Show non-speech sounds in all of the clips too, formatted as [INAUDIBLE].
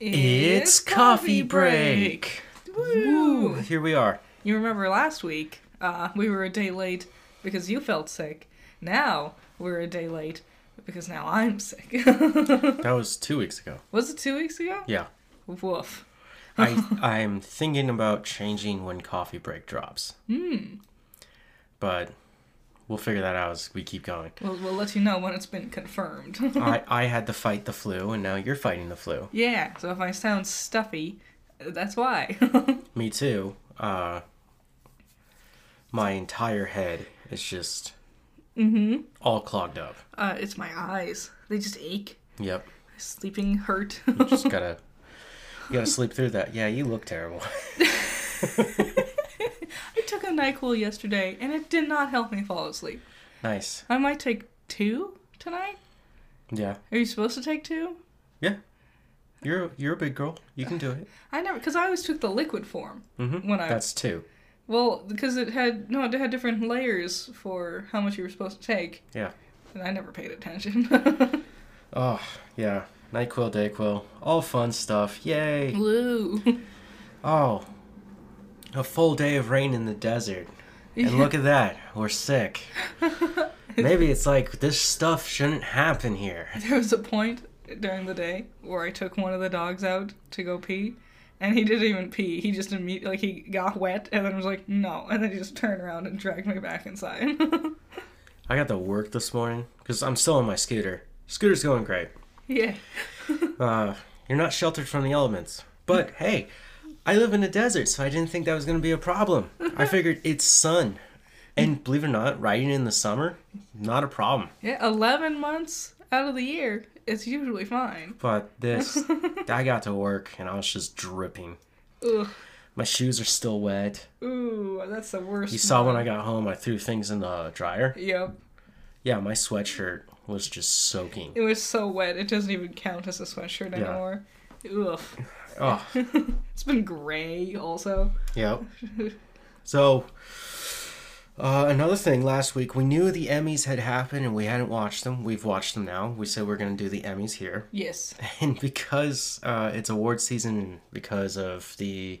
It's coffee break. Woo! Here we are. You remember last week, uh, we were a day late because you felt sick. Now we're a day late because now I'm sick. [LAUGHS] That was two weeks ago. Was it two weeks ago? Yeah. Woof. I [LAUGHS] I'm thinking about changing when coffee break drops. Hmm. But we'll figure that out as we keep going. We'll, we'll let you know when it's been confirmed. [LAUGHS] I, I had to fight the flu and now you're fighting the flu. yeah, so if I sound stuffy, that's why. [LAUGHS] Me too. Uh my entire head is just mm-hmm. all clogged up. Uh, it's my eyes. They just ache. Yep. Sleeping hurt. You just gotta [LAUGHS] you gotta sleep through that. Yeah, you look terrible. Took a NyQuil yesterday, and it did not help me fall asleep. nice. I might take two tonight. Yeah. Are you supposed to take two? Yeah. You're you're a big girl. You can do it. I never, because I always took the liquid form. Mm-hmm. When I- That's two. Well, because it had no, it had different layers for how much you were supposed to take, Yeah. and I never paid attention. [LAUGHS] Oh, yeah. NyQuil, DayQuil. All fun stuff. Yay. Woo! [LAUGHS] Oh. A full day of rain in the desert. And look at that. We're sick. [LAUGHS] Maybe it's like this stuff shouldn't happen here. [LAUGHS] There was a point during the day where I took one of the dogs out to go pee, and he didn't even pee. He just immediately like he got wet and then was like no, and then he just turned around and dragged me back inside. [LAUGHS] I got to work this morning because I'm still on my scooter. Scooter's going great. yeah. Uh, you're not sheltered from the elements. But hey, I live in a desert, so I didn't think that was going to be a problem. I [LAUGHS] figured it's sun. And believe it or not, riding in the summer, not a problem. Yeah, 11 months out of the year, it's usually fine. But this, [LAUGHS] I got to work and I was just dripping. Ugh. My shoes are still wet. Ooh, that's the worst. You saw when. I got home, I threw things in the dryer. Yep. Yeah, my sweatshirt was just soaking. It was so wet, it doesn't even count as a sweatshirt Yeah. anymore. Ugh. Oh, [LAUGHS] It's been gray also. yep. [LAUGHS] So, uh, another thing last week, we knew the Emmys had happened and we hadn't watched them. We've watched them now. We said we're going to do the Emmys here. Yes. [LAUGHS] And because uh, it's award season because of the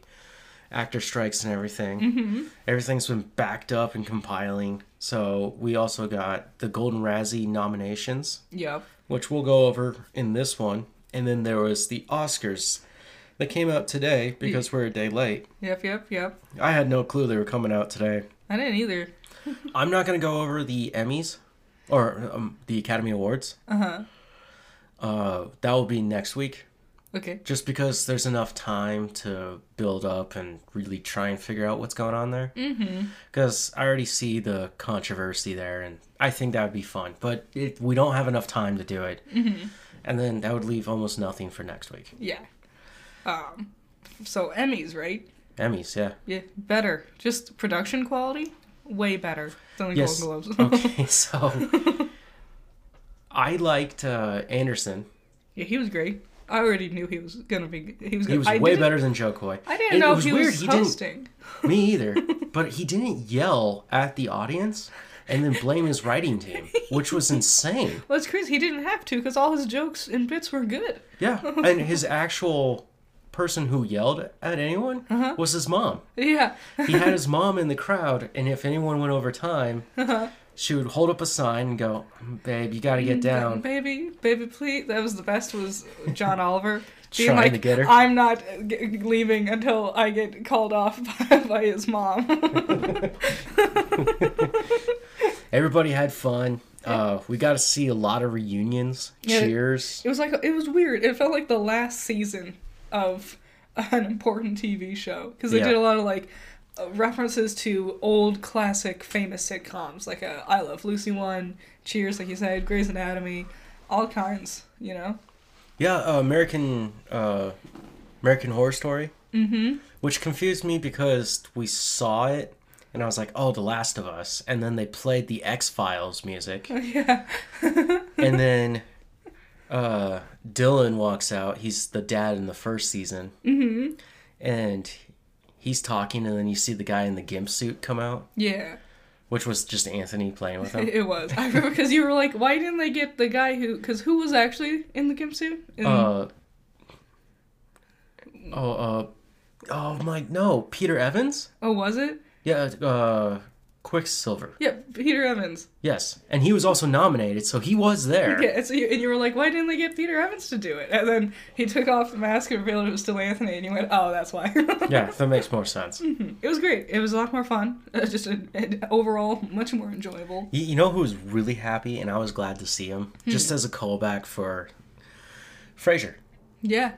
actor strikes and everything, Mm-hmm. everything's been backed up and compiling. So we also got the Golden Razzie nominations, Yep. which we'll go over in this one. And then there was the Oscars that came out today because we're a day late. Yep, yep, yep. I had no clue they were coming out today. I didn't either. [LAUGHS] I'm not going to go over the Emmys or um, the Academy Awards. Uh-huh. Uh, that will be next week. Okay. just because there's enough time to build up and really try and figure out what's going on there. Mm-hmm. Because I already see the controversy there, and I think that would be fun. But it, we don't have enough time to do it, Mm-hmm. and then that would leave almost nothing for next week. Yeah. Um so Emmys, right? Emmys, yeah. Yeah. Better. Just production quality? Way better than the Yes. Golden Globes. Okay, [LAUGHS] so I liked uh, Anderson. yeah, he was great. I already knew he was gonna be he was He gonna was I way better than Jo Koy. I didn't It know was he weird, was he didn't-. Me either. [LAUGHS] but he didn't yell at the audience and then blame his writing team, which was insane. Well, it's crazy. He didn't have to because all his jokes and bits were good. Yeah, and his [LAUGHS] actual person who yelled at anyone Uh-huh. was his mom. Yeah. He had his mom in the crowd, and if anyone went over time, Uh-huh. she would hold up a sign and go, "Babe, you got to get down." baby, baby, please. That was the best. Was John Oliver [LAUGHS] being Trying like, to get her. "I'm not g- leaving until I get called off [LAUGHS] by, by his mom." [LAUGHS] Everybody had fun. Uh, we got to see a lot of reunions. Yeah. Cheers. it was like it was weird. It felt like the last season of an important TV show because they Yeah. did a lot of like references to old classic famous sitcoms like uh, I Love Lucy one, Cheers, like you said, Grey's Anatomy, all kinds. You know. Yeah, uh, American uh, American Horror Story, Mm-hmm. which confused me because we saw it. And I was like, "Oh, The Last of Us," and then they played the X Files music, yeah. [LAUGHS] and then uh, Dylan walks out. He's the dad in the first season, mm-hmm. and he's talking, and then you see the guy in the gimp suit come out, Yeah. which was just Anthony playing with him. [LAUGHS] It was. I remember because you were like, why didn't they get the guy who? Because who was actually in the gimp suit? In- Uh, Oh, uh, oh my, no, Peter Evans? Oh, was it? Yeah, uh, Quicksilver. Yeah, Peter Evans. Yes, and he was also nominated, so he was there. Yeah, and, so you, and you were like, why didn't they get Peter Evans to do it? And then he took off the mask and revealed it was still Anthony, and you went, oh, that's why. [LAUGHS] Yeah, that makes more sense. Mm-hmm. It was great. It was a lot more fun. Uh, just uh, a, a- overall much more enjoyable. You, you know who was really happy, and I was glad to see him, hmm. just as a callback for Frasier. Yeah.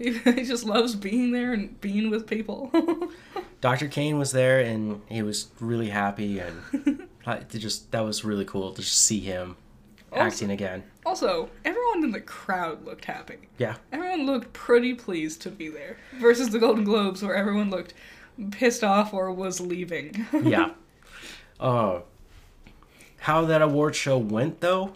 He, [LAUGHS] he just loves being there and being with people. [LAUGHS] Dr. Crane was there, and he was really happy, and [LAUGHS] it just that was really cool to just see him Also- acting again. also, everyone in the crowd looked happy. Yeah, Everyone looked pretty pleased to be there. Versus the Golden Globes, where everyone looked pissed off or was leaving. yeah. Uh, how that award show went, though.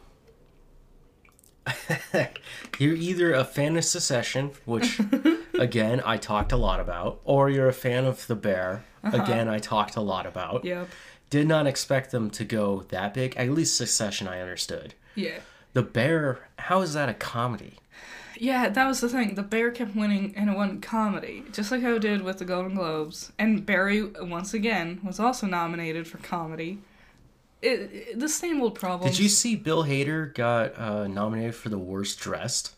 [LAUGHS] you're either a fan of Succession, which [LAUGHS] again I talked a lot about, or you're a fan of The Bear. Uh-huh. Again, I talked a lot about. yep. Did not expect them to go that big. At least Succession, I understood. Yeah. The Bear, how is that a comedy? Yeah, that was the thing. The Bear kept winning and it won comedy, just like how it did with the Golden Globes. And Barry, once again, was also nominated for comedy. It, it- the same old problem. Did you see Bill Hader got uh, nominated for the worst dressed?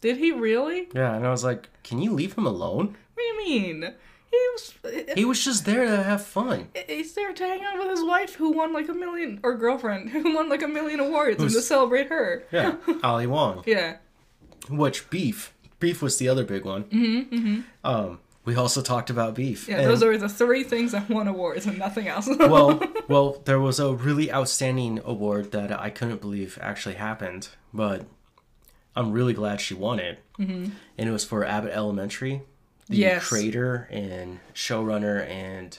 Did he really? Yeah, and I was like, can you leave him alone? What do you mean? He was. He was just there to have fun. He's there to hang out with his wife, who won like a million, or girlfriend, [LAUGHS] who won like a million awards, and to celebrate her. Yeah, [LAUGHS] Ali Wong. Yeah. Which beef? Beef was the other big one. Mm-hmm, mm-hmm. Um, we also talked about beef. Yeah, and- those are the three things that won awards and nothing else. [LAUGHS] well, well, there was a really outstanding award that I couldn't believe actually happened, but I'm really glad she won it. Mm-hmm. And it was for Abbott Elementary, the Yes. creator and showrunner and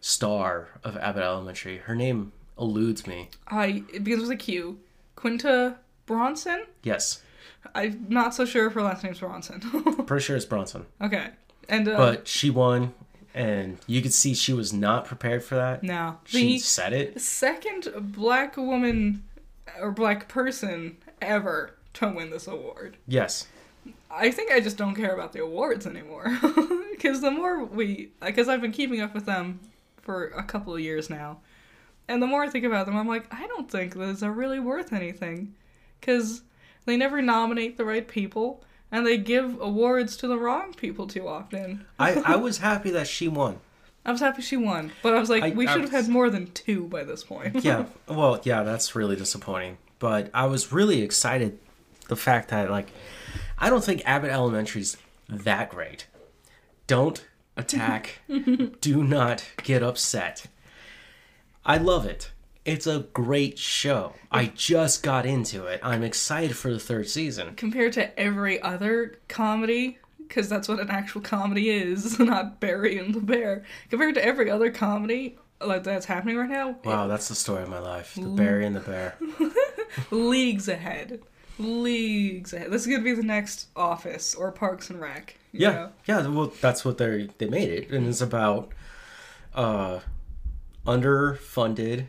star of Abbott Elementary. Her name eludes me. I it begins with a Q. Quinta Bronson. Yes, I'm not so sure if her last name's Bronson. [LAUGHS] pretty sure it's Bronson. okay, and uh, But she won, and you could see she was not prepared for that. no, She the said it. second black woman or black person ever to win this award. Yes. I think I just don't care about the awards anymore. [LAUGHS] Because the more we, because I've been keeping up with them for a couple of years now, and the more I think about them, I'm like, I don't think those are really worth anything. Because they never nominate the right people, and they give awards to the wrong people too often. I, I [LAUGHS] was happy that she won. I was happy she won, but I was like, I- we I should have had more than two by this point. yeah [LAUGHS] well yeah that's really disappointing but i was really excited the fact that like i don't think abbott elementary's that great don't attack [LAUGHS] do not get upset i love it it's a great show i just got into it i'm excited for the third season compared to every other comedy, because that's what an actual comedy is, [LAUGHS] not Barry and the Bear. Compared to every other comedy like that's happening right now, wow that's the story of my life the Barry and the bear [LAUGHS] leagues ahead, leagues ahead. This is gonna be the next Office or Parks and Rec. you yeah know? yeah well that's what they they made it and it's about uh underfunded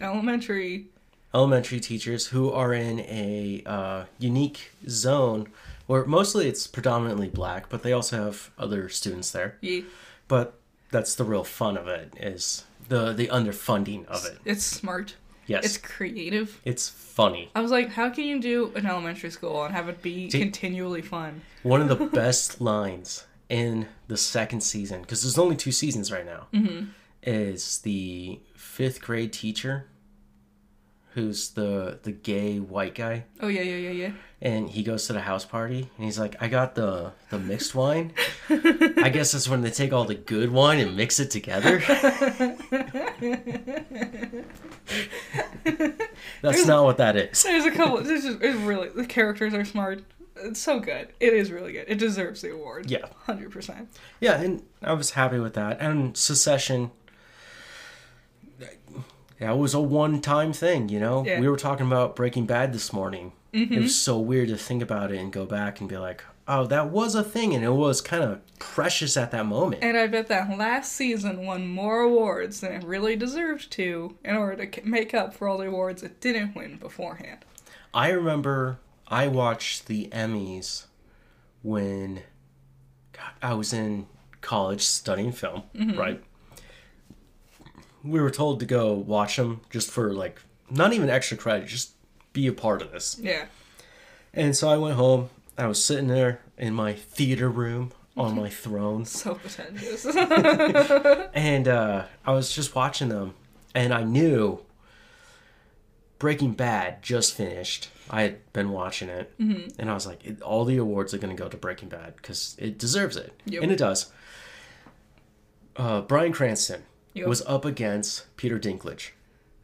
elementary. elementary teachers who are in a uh, unique zone where mostly it's predominantly black, but they also have other students there. Yeah, But that's the real fun of it is the the underfunding of it. it's smart. Yes, It's creative. it's, funny. I was like, how can you do an elementary school and have it be continually fun? One of the [LAUGHS] best lines in the second season because there's only two seasons right now. Is the fifth grade teacher who's the the gay white guy Oh yeah, yeah, yeah, yeah. and he goes to the house party and he's like i got the the mixed wine [LAUGHS] i guess that's when they take all the good wine and mix it together [LAUGHS] that's not what that is There's a couple. This is it's really the characters are smart. It's so good. It is really good. It deserves the award. yeah hundred percent. yeah and i was happy with that and Succession that was a one-time thing you know Yeah. we were talking about breaking bad this morning it was mm-hmm. so weird to think about it and go back and be like oh that was a thing and it was kind of precious at that moment And I bet that last season won more awards than it really deserved to, in order to make up for all the awards it didn't win beforehand. I remember I watched the Emmys when God, I was in college studying film, mm-hmm. right? We were told to go watch them just for like not even extra credit, just be a part of this. Yeah. And so I went home. I was sitting there in my theater room on my [LAUGHS] throne, So pretentious. [LAUGHS] [LAUGHS] and uh, I was just watching them, and I knew Breaking Bad just finished. I had been watching it, and I was like, it, all the awards are going to go to Breaking Bad because it deserves it, Yep. and it does. Uh, Bryan Cranston Yep. was up against Peter Dinklage.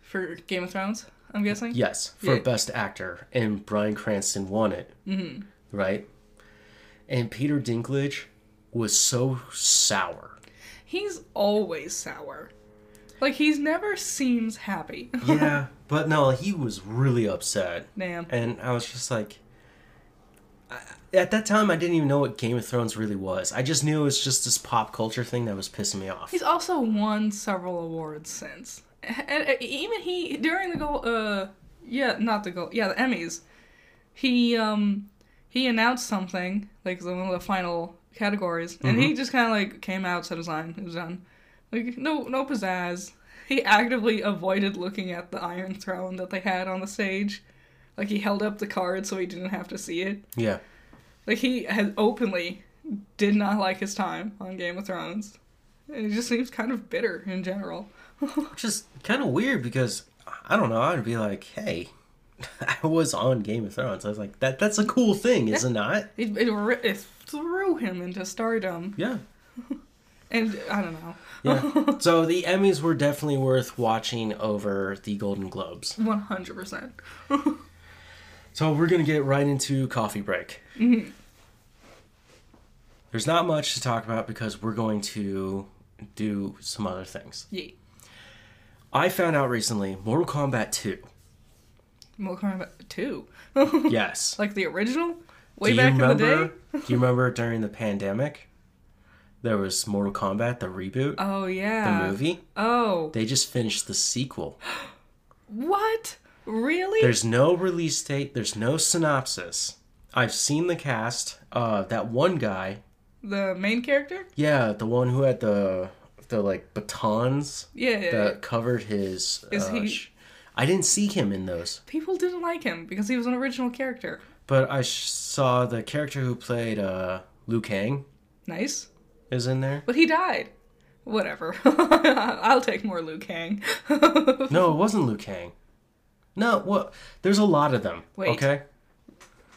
For Game of Thrones, I'm guessing? Yes, for Yeah. best actor, and Bryan Cranston won it. Mm-hmm. Right, and Peter Dinklage was so sour. He's always sour. Like, he's never seems happy. [LAUGHS] yeah, but no, he was really upset, Damn. and I was just like, I, at that time, I didn't even know what Game of Thrones really was. I just knew it was just this pop culture thing that was pissing me off. He's also won several awards since. And uh, even he, during the goal, uh, yeah, not the goal, yeah, the Emmys, he, um, he announced something, like the- one of the final categories, and he just kind of like came out, said his line, it was done. Like, no, no pizzazz. He actively avoided looking at the Iron Throne that they had on the stage. Like, he held up the card so he didn't have to see it. Yeah, Like, he had openly did not like his time on Game of Thrones. And he just seems kind of bitter in general. [LAUGHS] which is kind of weird because I don't know. I'd be like, hey. [LAUGHS] I was on Game of Thrones. I was like, that that's a cool thing, is it not? It, it, it threw him into stardom. Yeah. [LAUGHS] And I don't know. Yeah. so the Emmys were definitely worth watching over the Golden Globes. 100%. So we're gonna get right into coffee break. Mm-hmm. There's not much to talk about because we're going to do some other things. Yeah. I found out recently Mortal Kombat 2. Mortal Kombat 2. [LAUGHS] Yes. like the original? Way do back remember, in the day? [LAUGHS] do you remember during the pandemic? There was Mortal Kombat, the reboot, Oh, yeah. the movie. Oh. They just finished the sequel. [GASPS] What? Really? There's no release date, there's no synopsis. I've seen the cast. Uh, that one guy, the main character? yeah, the one who had the the like batons Yeah. yeah, yeah. that covered his. Is uh, he- sh- I didn't see him in those, People didn't like him because he was an original character. but I sh- saw the character who played uh, Liu Kang Nice. is in there. But he died. Whatever. [LAUGHS] I'll take more Liu Kang. [LAUGHS] No, it wasn't Liu Kang. No, what? There's a lot of them. Wait. Okay,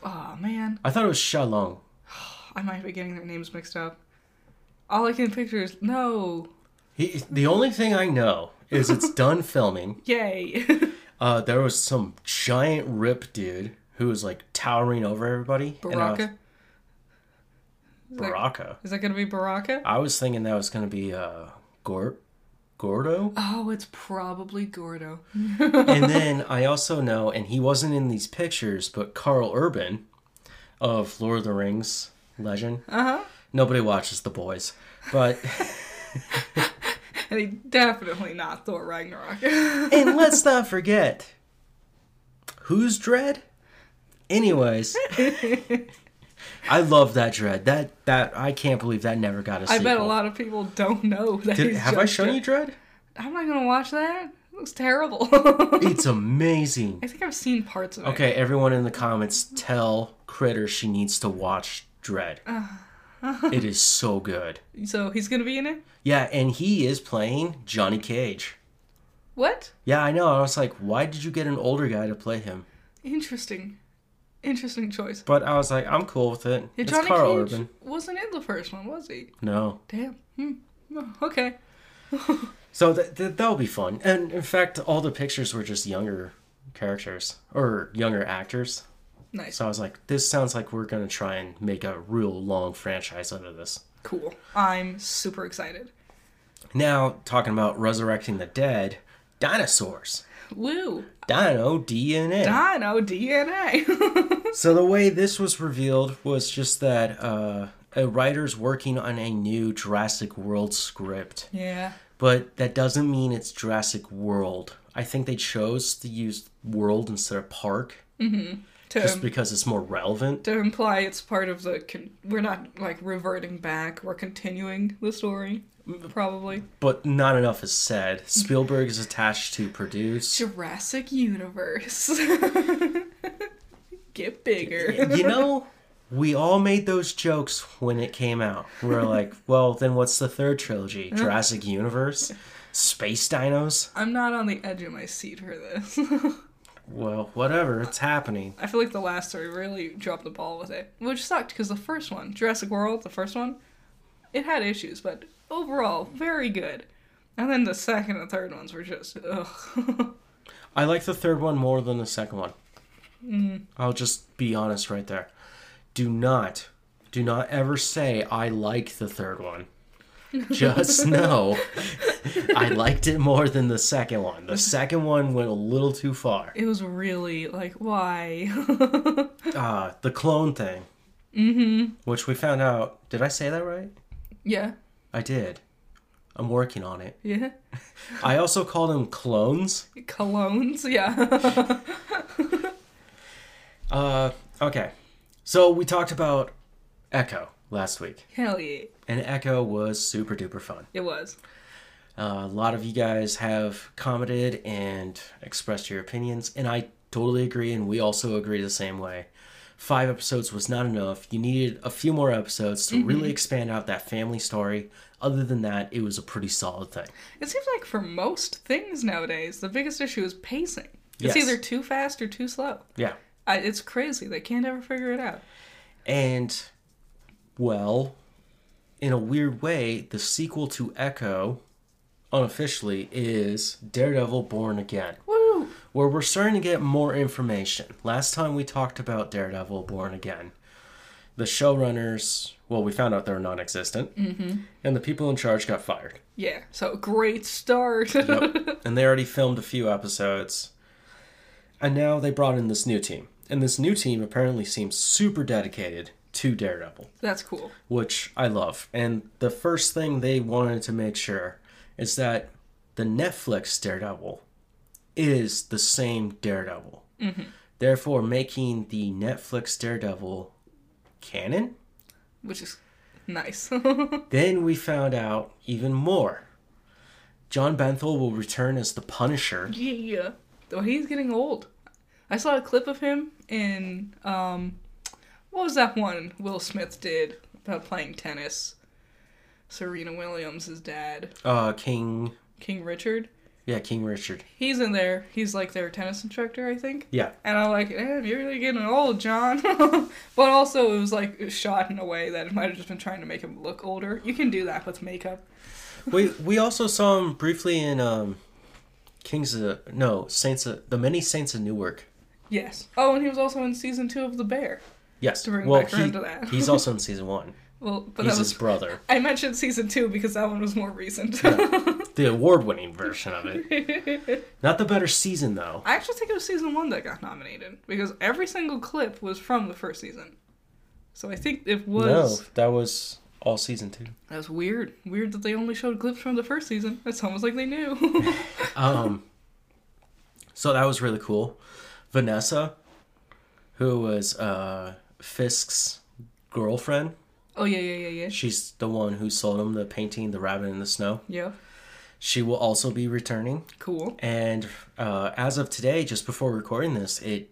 oh, man. I thought it was Shalong. [SIGHS] I might be getting their names mixed up. All I can picture is no. He, the only thing I know is it's [LAUGHS] done filming. Yay. [LAUGHS] Uh, there was some giant rip dude who was like towering over everybody. and I was- Baraka. Is that- Baraka. Is that gonna be Baraka? I was thinking that was gonna be uh, Gor- Gordo. Oh, it's probably Gordo. and [LAUGHS] then I also know, and he wasn't in these pictures, but Karl Urban of Lord of the Rings legend. Uh huh. Nobody watches The Boys, but [LAUGHS] And he definitely not Thor Ragnarok. [LAUGHS] and let's not forget who's Dredd. Anyways, I love that Dredd. That that I can't believe that never got a I sequel. I bet a lot of people don't know that. Did, have I shown you Dredd? I'm not gonna watch that. It looks terrible. [LAUGHS] It's amazing. I think I've seen parts of it. Okay, everyone in the comments, tell Critter she needs to watch Dredd. it is so good. So he's gonna be in it. Yeah, and he is playing Johnny Cage. What? Yeah, I know. I was like, why did you get an older guy to play him? Interesting. Interesting choice. But I was like, I'm cool with it. Yeah, it's Johnny Karl Cage Urban. wasn't in the first one, was he? No. Damn. Hmm. Oh, Okay. [LAUGHS] So th- th- that'll be fun. And in fact, all the pictures were just younger characters or younger actors. Nice. So I was like, this sounds like we're going to try and make a real long franchise out of this. Cool. I'm super excited. Now, talking about resurrecting the dead, dinosaurs. Woo. Dino DNA. Dino DNA. [LAUGHS] so the way this was revealed was just that uh, a writer's working on a new Jurassic World script, yeah. but that doesn't mean it's Jurassic World. I think they chose to use world instead of park. Mm-hmm. To just because it's more relevant. to imply it's part of the. Con- we're not like reverting back. We're continuing the story, probably. But not enough is said. Spielberg is attached to produce. Jurassic Universe. [LAUGHS] Get bigger. you know, we all made those jokes when it came out. We're like, [LAUGHS] well, then what's the third trilogy? Jurassic Universe? Space dinos? I'm not on the edge of my seat for this. [LAUGHS] Well, whatever, it's happening. I feel like the last three really dropped the ball with it, which sucked because the first one, Jurassic World, the first one, it had issues, but overall very good. And then the second and third ones were just ugh. [LAUGHS] I like the third one more than the second one. Mm-hmm. I'll just be honest right there. Do not, do not ever say I like the third one. Just know I liked it more than the second one. The second one went a little too far. it was really like why? [LAUGHS] Uh, the clone thing. Mm-hmm. Which we found out. Did I say that right? yeah, I did. I'm working on it. yeah, I also called them clones. Clones, yeah. [LAUGHS] Uh, okay. So we talked about Echo last week, Hell yeah, and Echo was super duper fun. it was. Uh, a lot of you guys have commented and expressed your opinions, and I totally agree, and we also agree the same way. Five episodes was not enough. You needed a few more episodes to really expand out that family story. Other than that, it was a pretty solid thing. It seems like for most things nowadays, the biggest issue is pacing. It's Yes. either too fast or too slow. Yeah. I, it's crazy. They can't ever figure it out. And, well, in a weird way, the sequel to Echo, unofficially, is Daredevil Born Again, Woo! where we're starting to get more information. Last time we talked about Daredevil Born Again, the showrunners, well, we found out they're non existent, mm-hmm. and the people in charge got fired. Yeah. So great start. Yep. [LAUGHS] and they already filmed a few episodes. And now they brought in this new team. And this new team apparently seems super dedicated to Daredevil. That's cool. which I love. And the first thing they wanted to make sure is that the Netflix Daredevil is the same Daredevil. Therefore, making the Netflix Daredevil canon. Which is nice. [LAUGHS] Then we found out even more. Jon Bernthal will return as the Punisher. yeah. Though he's getting old. I saw a clip of him in um what was that one Will Smith did about playing tennis? Serena Williams' his dad. Uh, King. King Richard. Yeah, King Richard. He's in there. He's like their tennis instructor, I think. Yeah. And I'm like, eh, you're really getting old, John. [LAUGHS] but also, it was like shot in a way that it might have just been trying to make him look older. You can do that with makeup. [LAUGHS] We we also saw him briefly in um, Kings of no Saints of the Many Saints of Newark. Yes. Oh, and he was also in season two of The Bear. Yes. To bring well, back he, to that. [LAUGHS] he's also in season one. Well, but he's that was. his brother. I mentioned season two because that one was more recent. [LAUGHS] The award-winning version of it. [LAUGHS] Not the better season though. I actually think it was season one that got nominated because every single clip was from the first season. So I think it was. No, that was all season two. That was weird. Weird that they only showed clips from the first season. It's almost like they knew. Um, so that was really cool. Vanessa, who was uh, Fisk's girlfriend, oh yeah, yeah, yeah, yeah. she's the one who sold him the painting, "The Rabbit in the Snow." Yeah. She will also be returning. Cool. And uh, as of today, just before recording this, it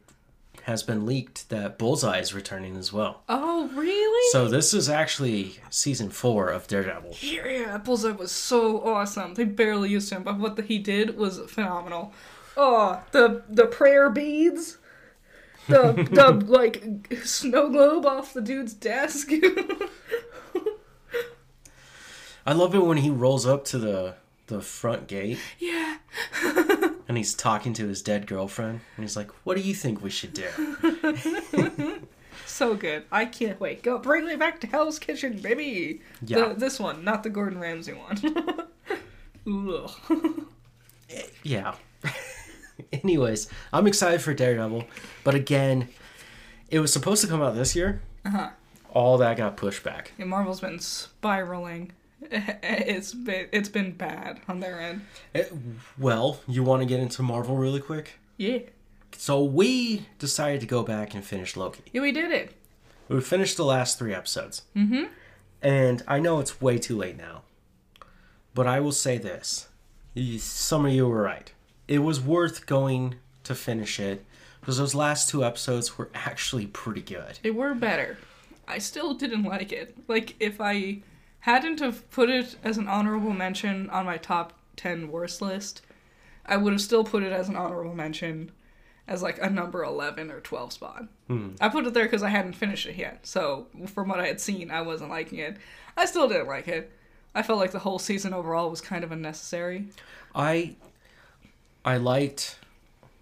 has been leaked that Bullseye is returning as well. Oh really? So this is actually season four of Daredevil. Yeah, yeah. Bullseye was so awesome. They barely used him, but what he did was phenomenal. Oh, the the prayer beads, the the like snow globe off the dude's desk. [LAUGHS] I love it when he rolls up to the the front gate yeah. [LAUGHS] and he's talking to his dead girlfriend and he's like, "What do you think we should do?" [LAUGHS] So good. I can't wait. Go bring me back to Hell's Kitchen, baby. Yeah. The, this one, not the Gordon Ramsay one. Eh, yeah. [LAUGHS] Anyways, I'm excited for Daredevil, but again, it was supposed to come out this year. Uh-huh. All that got pushed back. Yeah, Marvel's been spiraling. [LAUGHS] It's been it's been bad on their end. It- well, you want to get into Marvel really quick? Yeah. so we decided to go back and finish Loki. Yeah, we did it. We finished the last three episodes. Mm-hmm. And I know it's way too late now. But I will say this. Some of you were right. It was worth going to finish it because those last two episodes were actually pretty good. They were better. I still didn't like it. Like if I hadn't have put it as an honorable mention on my top 10 worst list, I would have still put it as an honorable mention as like a number 11 or 12 spot. Hmm. I put it there cuz I hadn't finished it yet. So from what I had seen, I wasn't liking it. I still didn't like it. I felt like the whole season overall was kind of unnecessary. I I liked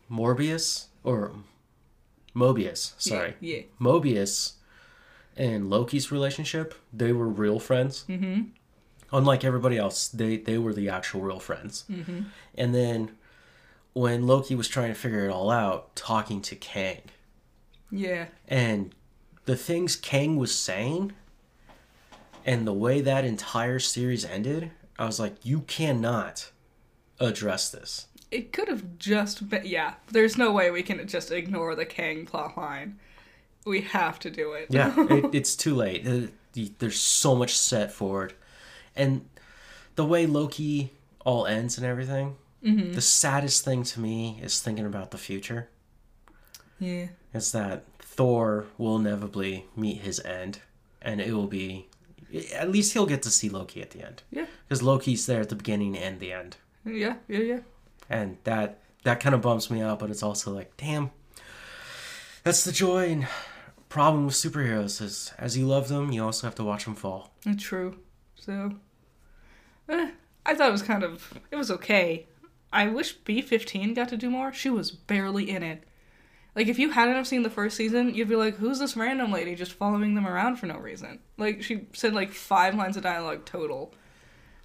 Morbius or Mobius, sorry. Yeah. yeah. Mobius and Loki's relationship, they were real friends. Mm-hmm. Unlike everybody else, they they were the actual real friends. Mm-hmm. And then when Loki was trying to figure it all out, talking to Kang, Yeah. and the things Kang was saying, and the way that entire series ended, I was like, you cannot address this. It could have just been. Yeah, there's no way we can just ignore the Kang plotline. We have to do it. Yeah, [LAUGHS] it, it's too late. Uh, There's so much set forward, and the way Loki all ends and everything. The saddest thing to me is thinking about the future. yeah. Is that Thor will inevitably meet his end, and it will be. At least he'll get to see Loki at the end, Yeah. because Loki's there at the beginning and the end, Yeah. Yeah. Yeah. And that that kind of bumps me out. But it's also like, damn, that's the joy and problem with superheroes is as you love them, you also have to watch them fall. It's true. So, eh, I thought it was kind of. It was okay. I wish B15 got to do more. She was barely in it. Like, if you hadn't have seen the first season, you'd be like, who's this random lady just following them around for no reason? Like, she said like five lines of dialogue total.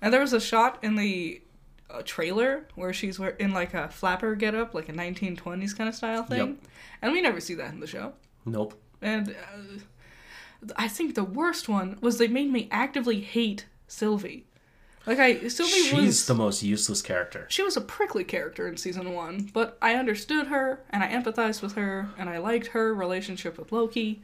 And there was a shot in the uh, trailer where she's in like a flapper getup, like a 1920s kind of style thing. Yep. And we never see that in the show. Nope. And uh, I think the worst one was they made me actively hate Sylvie. Like I Sylvie She's was the most useless character. she was a prickly character in season one, but I understood her and I empathized with her and I liked her relationship with Loki.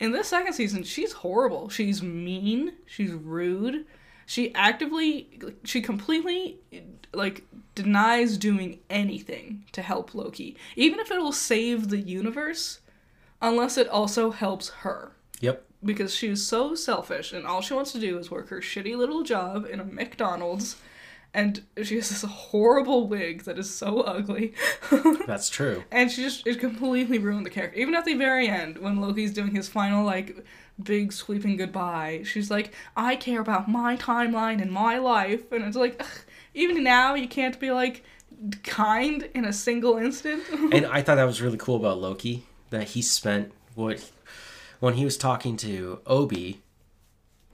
In this second season, she's horrible. She's mean. She's rude. She actively, she completely, like, denies doing anything to help Loki, even if it will save the universe, unless it also helps her Yep. because she's so selfish and all she wants to do is work her shitty little job in a McDonald's and she has this horrible wig that is so ugly [LAUGHS] That's true. and she just it completely ruined the character even at the very end when loki's doing his final like big sweeping goodbye she's like i care about my timeline and my life and it's like ugh, even now you can't be like kind in a single instant [LAUGHS] And I thought that was really cool about Loki that he spent what when he was talking to Obi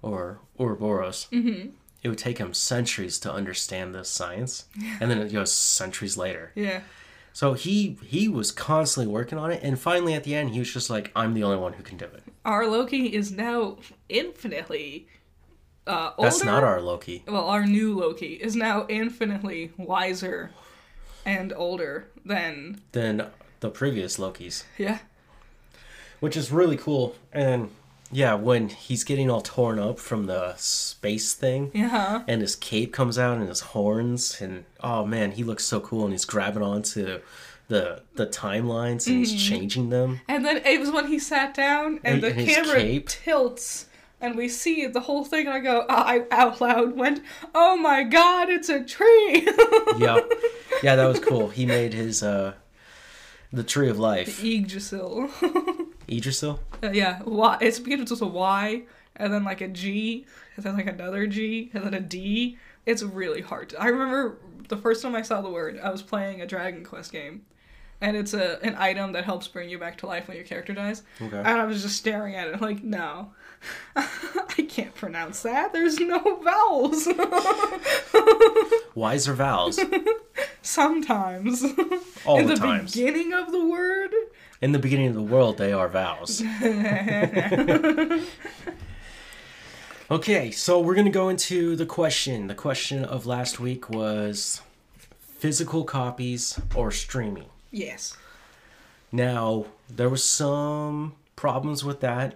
or Ouroboros. Mm-hmm. It would take him centuries to understand this science, and then it goes centuries later. yeah So he he was constantly working on it, and finally at the end he was just like, "I'm the only one who can do it." our loki is now infinitely uh older That's not our Loki. well, our new Loki is now infinitely wiser and older than than the previous Lokis, yeah. which is really cool. And yeah, when he's getting all torn up from the space thing, Yeah. and his cape comes out and his horns, and oh man, he looks so cool, and he's grabbing onto the the timelines and he's mm-hmm. changing them. And then it was when he sat down and And- the and camera cape. tilts and we see the whole thing and I go uh, I out loud went, "Oh my god, it's a tree." [LAUGHS] yeah, [LAUGHS] yeah, that was cool. He made his uh the tree of life, The Yggdrasil. [LAUGHS] Yggdrasil. Uh, yeah, Y. It's begins with a Y and then like a G and then like another G and then a D. It's really hard. To, I remember the first time I saw the word, I was playing a Dragon Quest game, and it's a an item that helps bring you back to life when your character dies. Okay. And I was just staring at it like, no, [LAUGHS] I can't pronounce that. There's no vowels. [LAUGHS] Whys there vowels [LAUGHS] Sometimes. all In the, the times. beginning of the word. In the beginning of the world, they are vows. [LAUGHS] okay, so we're gonna go into the question. The question of last week was physical copies or streaming. Yes. Now, there was some problems with that,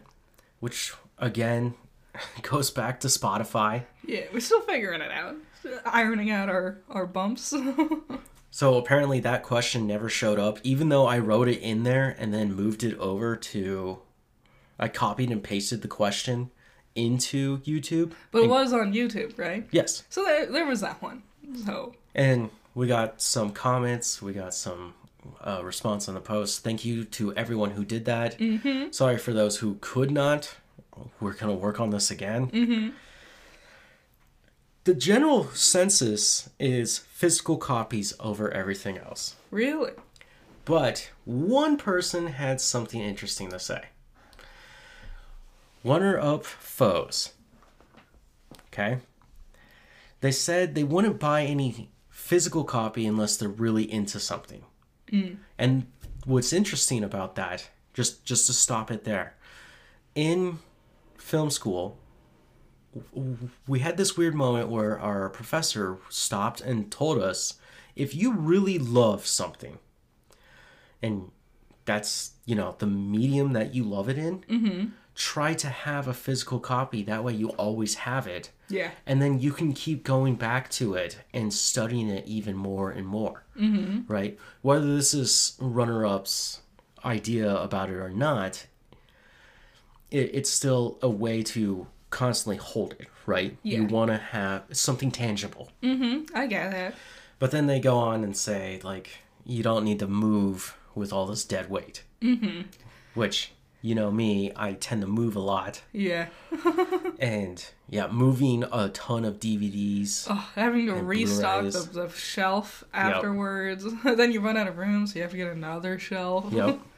which again [LAUGHS] goes back to Spotify. Yeah, we're still figuring it out, ironing out our our bumps. [LAUGHS] So apparently that question never showed up, even though I wrote it in there and then moved it over to. I copied and pasted the question into YouTube. but it was on YouTube, right? Yes. So there, there was that one. So And we got some comments, we got some uh, response on the post. Thank you to everyone who did that. Mm-hmm. Sorry for those who could not. We're going to work on this again. Mm-hmm. The general census is physical copies over everything else. really, But one person had something interesting to say. Runner up foes. Okay? They said they wouldn't buy any physical copy unless they're really into something. Mm. And what's interesting about that, just just to stop it there, in film school, we had this weird moment where our professor stopped and told us if you really love something, and that's you know the medium that you love it in mm-hmm. try to have a physical copy. That way you always have it. Yeah, and then you can keep going back to it and studying it even more and more. Mm-hmm. right? Whether this is runner-up's idea about it or not it, it's still a way to constantly hold it right you want to have something tangible I get it. but then they go on and say, like, you don't need to move with all this dead weight. Mm-hmm. Which, you know me, I tend to move a lot. Yeah. [LAUGHS] And yeah, moving a ton of DVDs. Oh, having to restock the, the shelf afterwards. [LAUGHS] then you run out of room, so you have to get another shelf. Yep. [LAUGHS]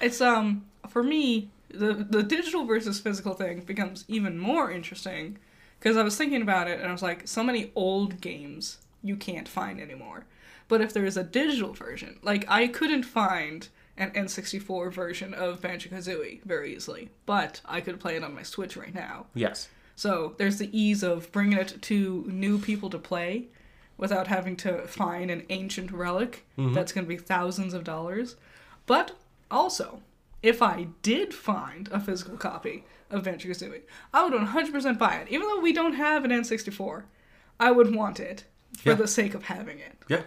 It's um for me the the digital versus physical thing becomes even more interesting because I was thinking about it and I was like, so many old games you can't find anymore. But if there is a digital version, like I couldn't find an N64 version of Banjo Kazooie very easily, but I could play it on my Switch right now. Yes. So there's the ease of bringing it to new people to play without having to find an ancient relic mm-hmm. that's going to be thousands of dollars. But also, if I did find a physical copy of Banjo Kazooie, I would 100% buy it. Even though we don't have an N64, I would want it for Yeah. the sake of having it. Yeah.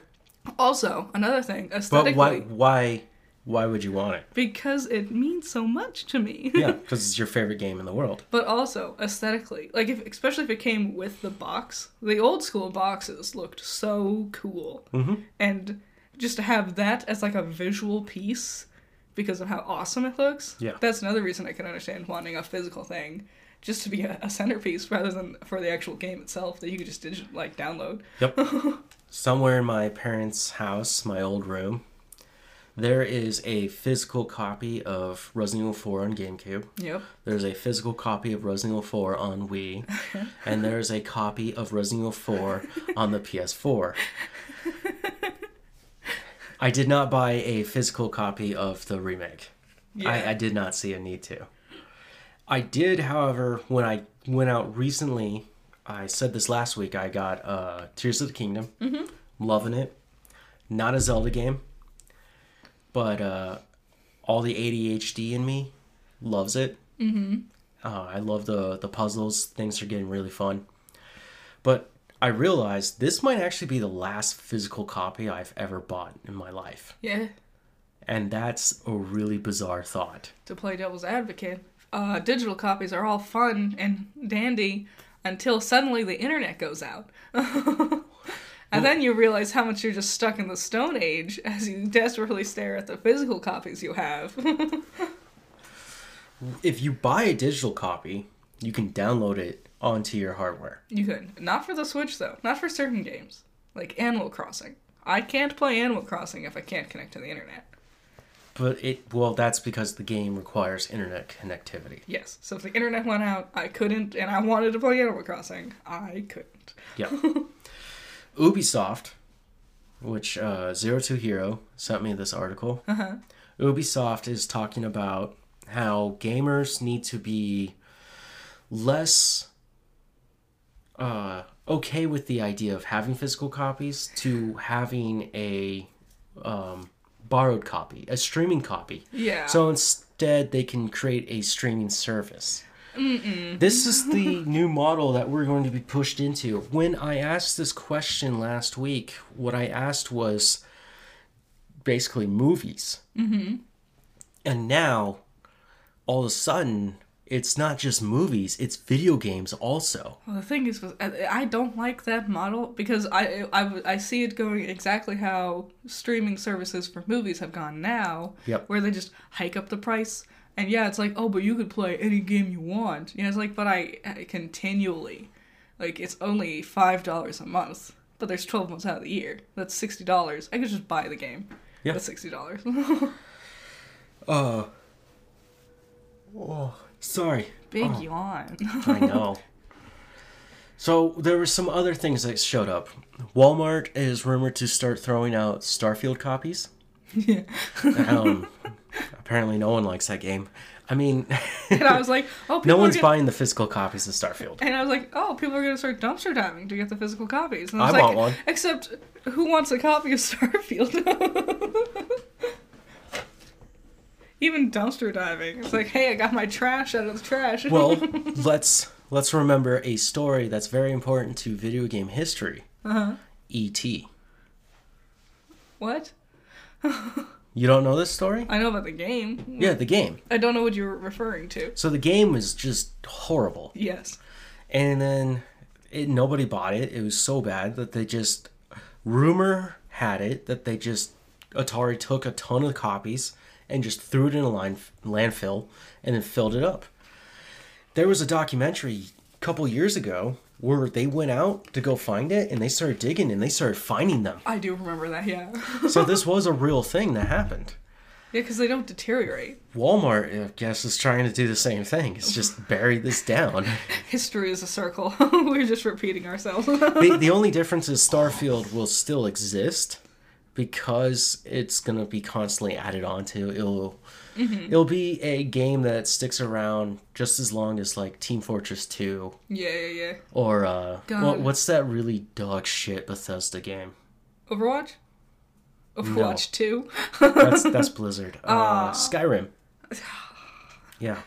Also, another thing, aesthetically. But why, why, why would you want it? because it means so much to me. Yeah, because [LAUGHS] it's your favorite game in the world. But also aesthetically, like if especially if it came with the box, the old school boxes looked so cool, Mm-hmm. and just to have that as like a visual piece because of how awesome it looks. Yeah. that's another reason I can understand wanting a physical thing, just to be a, a centerpiece rather than for the actual game itself that you could just digi- like download. Yep. [LAUGHS] Somewhere in my parents' house, my old room, there is a physical copy of Resident Evil 4 on GameCube. Yep. There's a physical copy of Resident Evil 4 on Wii, [LAUGHS] and there's a copy of Resident Evil 4 on the PS4. I did not buy a physical copy of the remake. Yeah. I, I did not see a need to. I did, however, when I went out recently, I said this last week, I got uh, Tears of the Kingdom. Mm-hmm. Loving it. Not a Zelda game, but uh, all the ADHD in me loves it. Mm-hmm. Uh, I love the the puzzles. Things are getting really fun. But I realized this might actually be the last physical copy I've ever bought in my life, Yeah. and that's a really bizarre thought. to play devil's advocate, uh, digital copies are all fun and dandy until suddenly the internet goes out. [LAUGHS] and then you realize how much you're just stuck in the Stone Age [LAUGHS] as you desperately stare at the physical copies you have. [LAUGHS] If you buy a digital copy, you can download it onto your hardware. you could. Not for the Switch, though. Not for certain games. Like Animal Crossing. I can't play Animal Crossing if I can't connect to the internet. But it well, that's because the game requires internet connectivity. Yes. So if the internet went out, I couldn't, and I wanted to play Animal Crossing. I couldn't. Yeah. [LAUGHS] Ubisoft, which uh, Zero Two Hero sent me this article. Uh-huh. Ubisoft is talking about how gamers need to be less uh, okay with the idea of having physical copies to having a um, borrowed copy, a streaming copy. Yeah. So instead, they can create a streaming service. This is the new model that we're going to be pushed into. When I asked this question last week, what I asked was basically movies. Mm-hmm. And now, all of a sudden, it's not just movies, it's video games also. Well, the thing is, I don't like that model because I, I I see it going exactly how streaming services for movies have gone now. Yep. Where they just hike up the price, and yeah, it's like, oh, but you could play any game you want. Yeah, it's like, but I, I continually, like, it's only five dollars a month, but there's twelve months out of the year. That's sixty dollars. I could just buy the game. Yeah. That's sixty dollars. [LAUGHS] Uh. Oh, sorry. Big Oh. yawn. I know. [LAUGHS] So there were some other things that showed up. Walmart is rumored to start throwing out Starfield copies. yeah. Um, [LAUGHS] apparently, no one likes that game. I mean, And I was like, oh, [LAUGHS] no one's gonna- buying the physical copies of Starfield. And I was like, oh, people are going to start dumpster diving to get the physical copies. And I I was like, want one. Except, who wants a copy of Starfield? Even dumpster diving. It's like, hey, I got my trash out of the trash. Well, [LAUGHS] let's let's remember a story that's very important to video game history. Uh-huh. E.T. What? [LAUGHS] You don't know this story? I know about the game. Yeah, the game. I don't know what you're referring to. So the game was just horrible. Yes. and then it, nobody bought it. It was so bad that they just rumor had it that they just Atari took a ton of copies and just threw it in a line, landfill and then filled it up. There was a documentary a couple years ago where they went out to go find it and they started digging and they started finding them. I do remember that, yeah. [LAUGHS] So this was a real thing that happened. yeah, because they don't deteriorate. Walmart, I guess, is trying to do the same thing. It's just [LAUGHS] bury this down. History is a circle. [LAUGHS] We're just repeating ourselves. the, the only difference is Starfield will still exist because it's gonna be constantly added onto. It'll it'll be a game that sticks around just as long as like Team Fortress Two yeah, yeah, yeah. or uh, what, what's that really dog shit Bethesda game? Overwatch? Overwatch 2? That's that's [LAUGHS] Blizzard. Uh, Skyrim. [SIGHS] Yeah.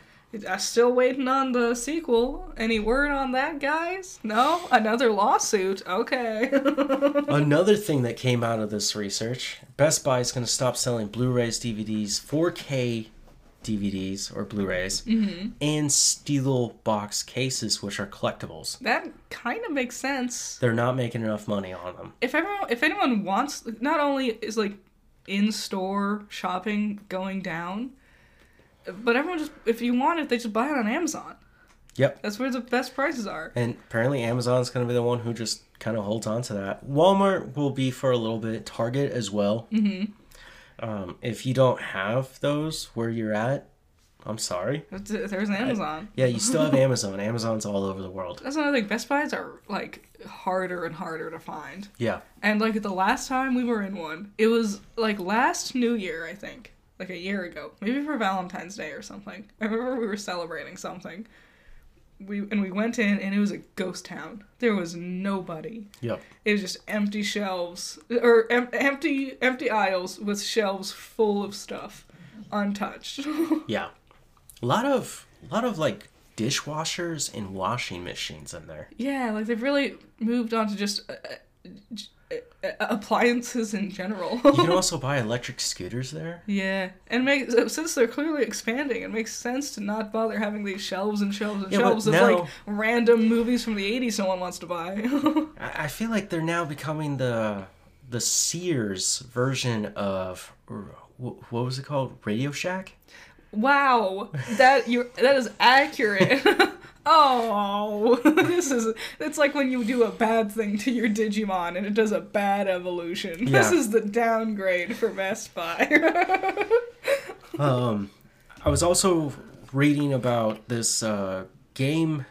I'm still waiting on the sequel. Any word on that, guys? No? Another lawsuit? Okay. [LAUGHS] Another thing that came out of this research Best Buy is going to stop selling Blu rays, DVDs, 4K DVDs or Blu rays, mm-hmm. and steel box cases, which are collectibles. that kind of makes sense. They're not making enough money on them. If everyone, if anyone wants, not only is like in-store shopping going down, but everyone just, if you want it, they just buy it on Amazon. Yep. That's where the best prices are. And apparently Amazon's going to be the one who just kind of holds on to that. Walmart will be for a little bit. Target as well. Mm-hmm. Um, if you don't have those where you're at, I'm sorry. There's Amazon. Yeah, you still have [LAUGHS] Amazon. Amazon's all over the world. That's another thing. Best Buys are like harder and harder to find. Yeah. And like the last time we were in one, it was like last New Year, I think, like a year ago, maybe for Valentine's Day or something. I remember we were celebrating something. We and we went in and it was a ghost town. There was nobody. Yep. It was just empty shelves or em- empty empty aisles with shelves full of stuff, untouched. [LAUGHS] Yeah. A lot of a lot of like dishwashers and washing machines in there. yeah, like they've really moved on to just uh, uh, appliances in general. You can [LAUGHS] also buy electric scooters there. Yeah, and make since they're clearly expanding, it makes sense to not bother having these shelves and shelves and Yeah, shelves of now- like random movies from the '80s no one wants to buy. [LAUGHS] I I feel like they're now becoming the the Sears version of what was it called? Radio Shack. wow, that you that is accurate. [LAUGHS] oh, [LAUGHS] this is it's like when you do a bad thing to your Digimon and it does a bad evolution. [LAUGHS] This is the downgrade for Best [LAUGHS] Buy. Um, I was also reading about this uh, game,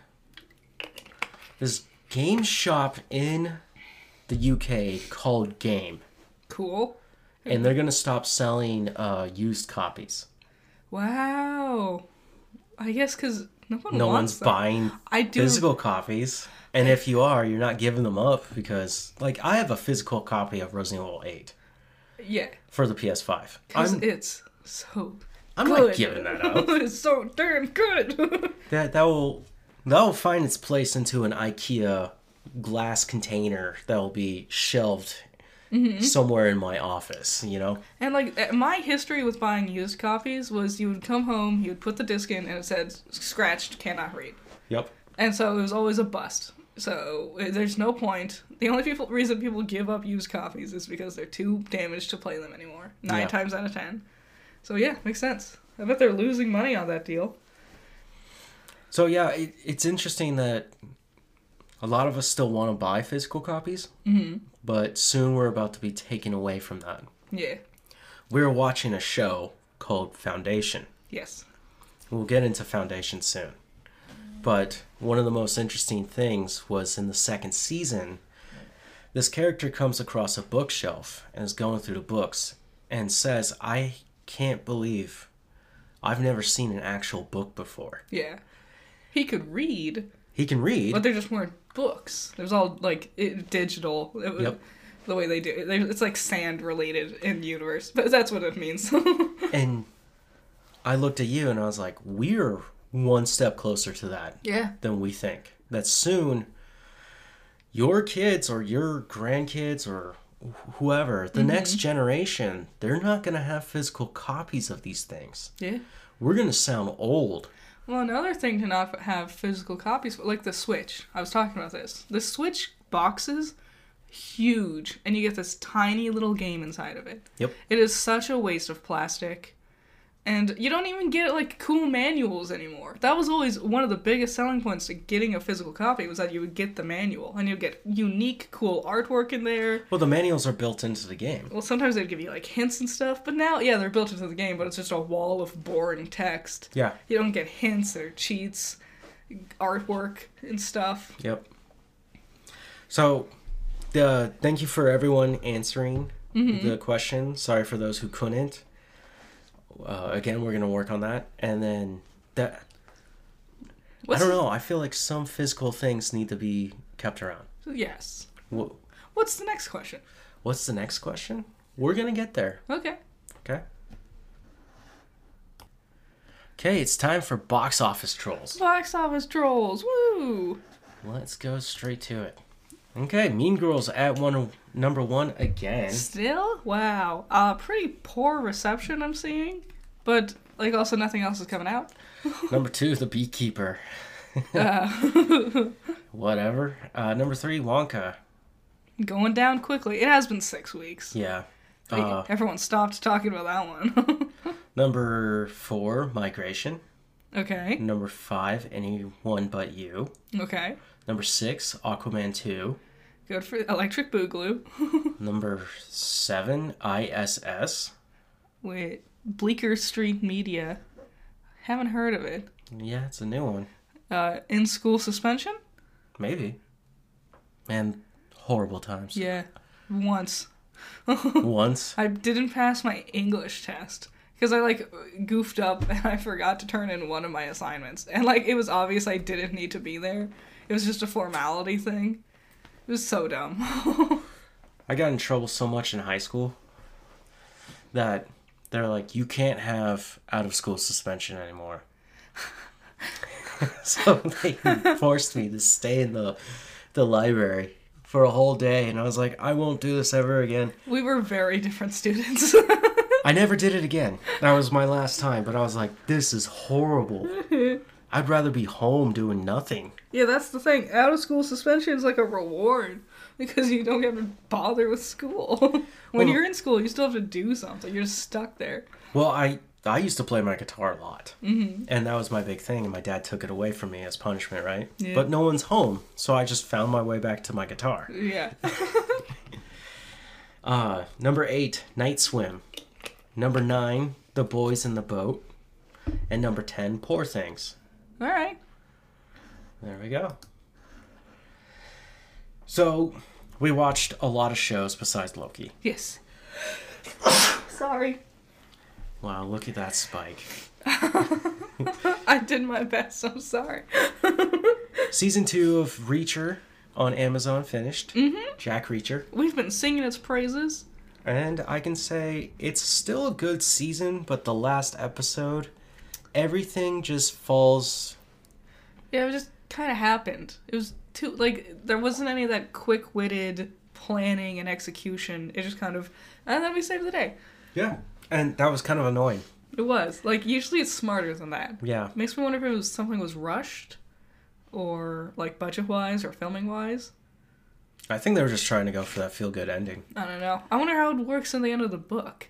this game shop in the UK called Game, cool. and they're gonna stop selling uh, used copies. Wow. I guess because no one No one's them. buying I do. physical copies, and if you are, you're not giving them up because, like, I have a physical copy of Resident Evil Eight. Yeah, for the PS5. because it's so I'm good. not giving that [LAUGHS] up. it's so damn good. [LAUGHS] that that will that will find its place into an IKEA glass container that will be shelved Mm-hmm. somewhere in my office. You know. and like uh, my history with buying used copies was you would come home, you would put the disc in, and it said scratched, cannot read. Yep. And so it was always a bust. So uh, there's no point. The only people reason people give up used copies is because they're too damaged to play them anymore. Nine Yeah. times out of ten. So yeah, makes sense. I bet they're losing money on that deal. So yeah, it, it's interesting that a lot of us still want to buy physical copies, Mm-hmm. But soon we're about to be taken away from that. Yeah. We're watching a show called Foundation. Yes. We'll get into Foundation soon. But one of the most interesting things was in the second season, this character comes across a bookshelf and is going through the books and says, I can't believe I've never seen an actual book before. Yeah. He could read, He can read. but there just weren't books. It was all like it, digital. It was, Yep. The way they do it, it's like sand related in the universe, but that's what it means. [LAUGHS] And I looked at you and I was like, we're one step closer to that yeah. than we think. That soon your kids or your grandkids or whoever, the mm-hmm. next generation, they're not going to have physical copies of these things. Yeah. We're going to sound old. Well, another thing to not have physical copies, like the Switch. I was talking about this. The Switch boxes, huge, and you get this tiny little game inside of it. Yep. It is such a waste of plastic. And you don't even get like cool manuals anymore. That was always one of the biggest selling points to getting a physical copy was that you would get the manual and you'd get unique, cool artwork in there. Well, the manuals are built into the game. Well, sometimes they'd give you like hints and stuff, but now, yeah, they're built into the game, but it's just a wall of boring text. Yeah. You don't get hints or cheats, artwork and stuff. Yep. So, the thank you for everyone answering mm-hmm. the question. Sorry for those who couldn't. Uh, again, we're gonna work on that, and then that. What's, I don't know. I feel like some physical things need to be kept around. Yes. Wha- What's the next question? What's the next question? We're gonna get there. Okay. Okay. Okay, it's time for box office trolls. Box office trolls. Woo! Let's go straight to it. Okay, Mean Girls at one number one again. Still? Wow. Uh, pretty poor reception I'm seeing, but like also nothing else is coming out. [LAUGHS] Number two, The Beekeeper. Uh, [LAUGHS] Whatever. Uh, number three, Wonka. going down quickly. It has been six weeks. Yeah. Like, Uh, everyone stopped talking about that one. [LAUGHS] number four, Migration. okay. Number five, Anyone But You. Okay. Number six, Aquaman 2. Good for Electric Boogaloo. [LAUGHS] Number seven, ISS. Wait, Bleecker Street Media. Haven't heard of it. Yeah, it's a new one. Uh, in school suspension? Maybe. Man, horrible times. Yeah, once. [LAUGHS] Once. I didn't pass my English test because I like goofed up [LAUGHS] and I forgot to turn in one of my assignments. And like it was obvious I didn't need to be there. It was just a formality thing. It was so dumb. [LAUGHS] I got in trouble so much in high school that they're like, you can't have out of school suspension anymore. [LAUGHS] so they [LAUGHS] forced me to stay in the the library for a whole day, and I was like, I won't do this ever again. we were very different students. I never did it again. That was my last time, but I was like, this is horrible. I'd rather be home doing nothing. Yeah, that's the thing. Out of school suspension is like a reward because you don't have to bother with school. [LAUGHS] when Well- you're in school, you still have to do something. You're just stuck there. Well, I I used to play my guitar a lot, mm-hmm. and that was my big thing. And my dad took it away from me as punishment, right? Yeah. But no one's home, so I just found my way back to my guitar. Yeah. [LAUGHS] [LAUGHS] Uh, number eight, Night Swim. Number nine, The Boys in the Boat, and number ten, Poor Things. All right. There we go. So, we watched a lot of shows besides Loki. Yes. [COUGHS] Sorry. Wow, look at that spike. [LAUGHS] I did my best. I'm sorry. [LAUGHS] Season two of Reacher on Amazon finished. Mm-hmm. Jack Reacher. We've been singing its praises. And I can say it's still a good season, but the last episode, everything just falls. Yeah, it just kind of happened. It was too like there wasn't any of that quick-witted planning and execution. It just kind of and then we saved the day. Yeah. And that was kind of annoying. It was like usually it's smarter than that. Yeah. Makes me wonder if it was something was rushed, or like budget-wise or filming-wise. I think they were just trying to go for that feel good ending. I don't know. I wonder how it works in the end of the book.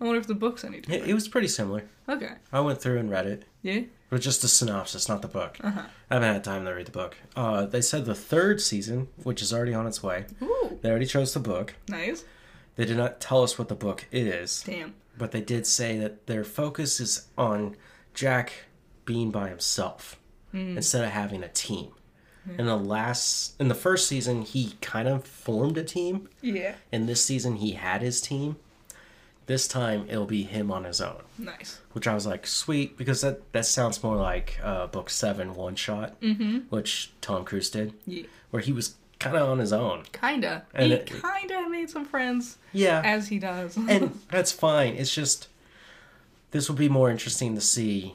I wonder if the book's any It, it was pretty similar. Okay. I went through and read it. Yeah. Was just the synopsis, not the book. Uh-huh. I haven't had time to read the book. Uh, they said the third season, which is already on its way, Ooh. they already chose the book. Nice. They did not tell us what the book is, Damn. but they did say that their focus is on Jack being by himself instead of having a team. In the last, in the first season, he kind of formed a team. Yeah. In this season, he had his team. This time, it'll be him on his own, Nice. which I was like, sweet, because that that sounds more like uh, book seven one shot, Mm-hmm. which Tom Cruise did, Yeah. where he was kind of on his own. Kinda. And he it- kinda made some friends, Yeah, as he does. [LAUGHS] and that's fine. It's just this will be more interesting to see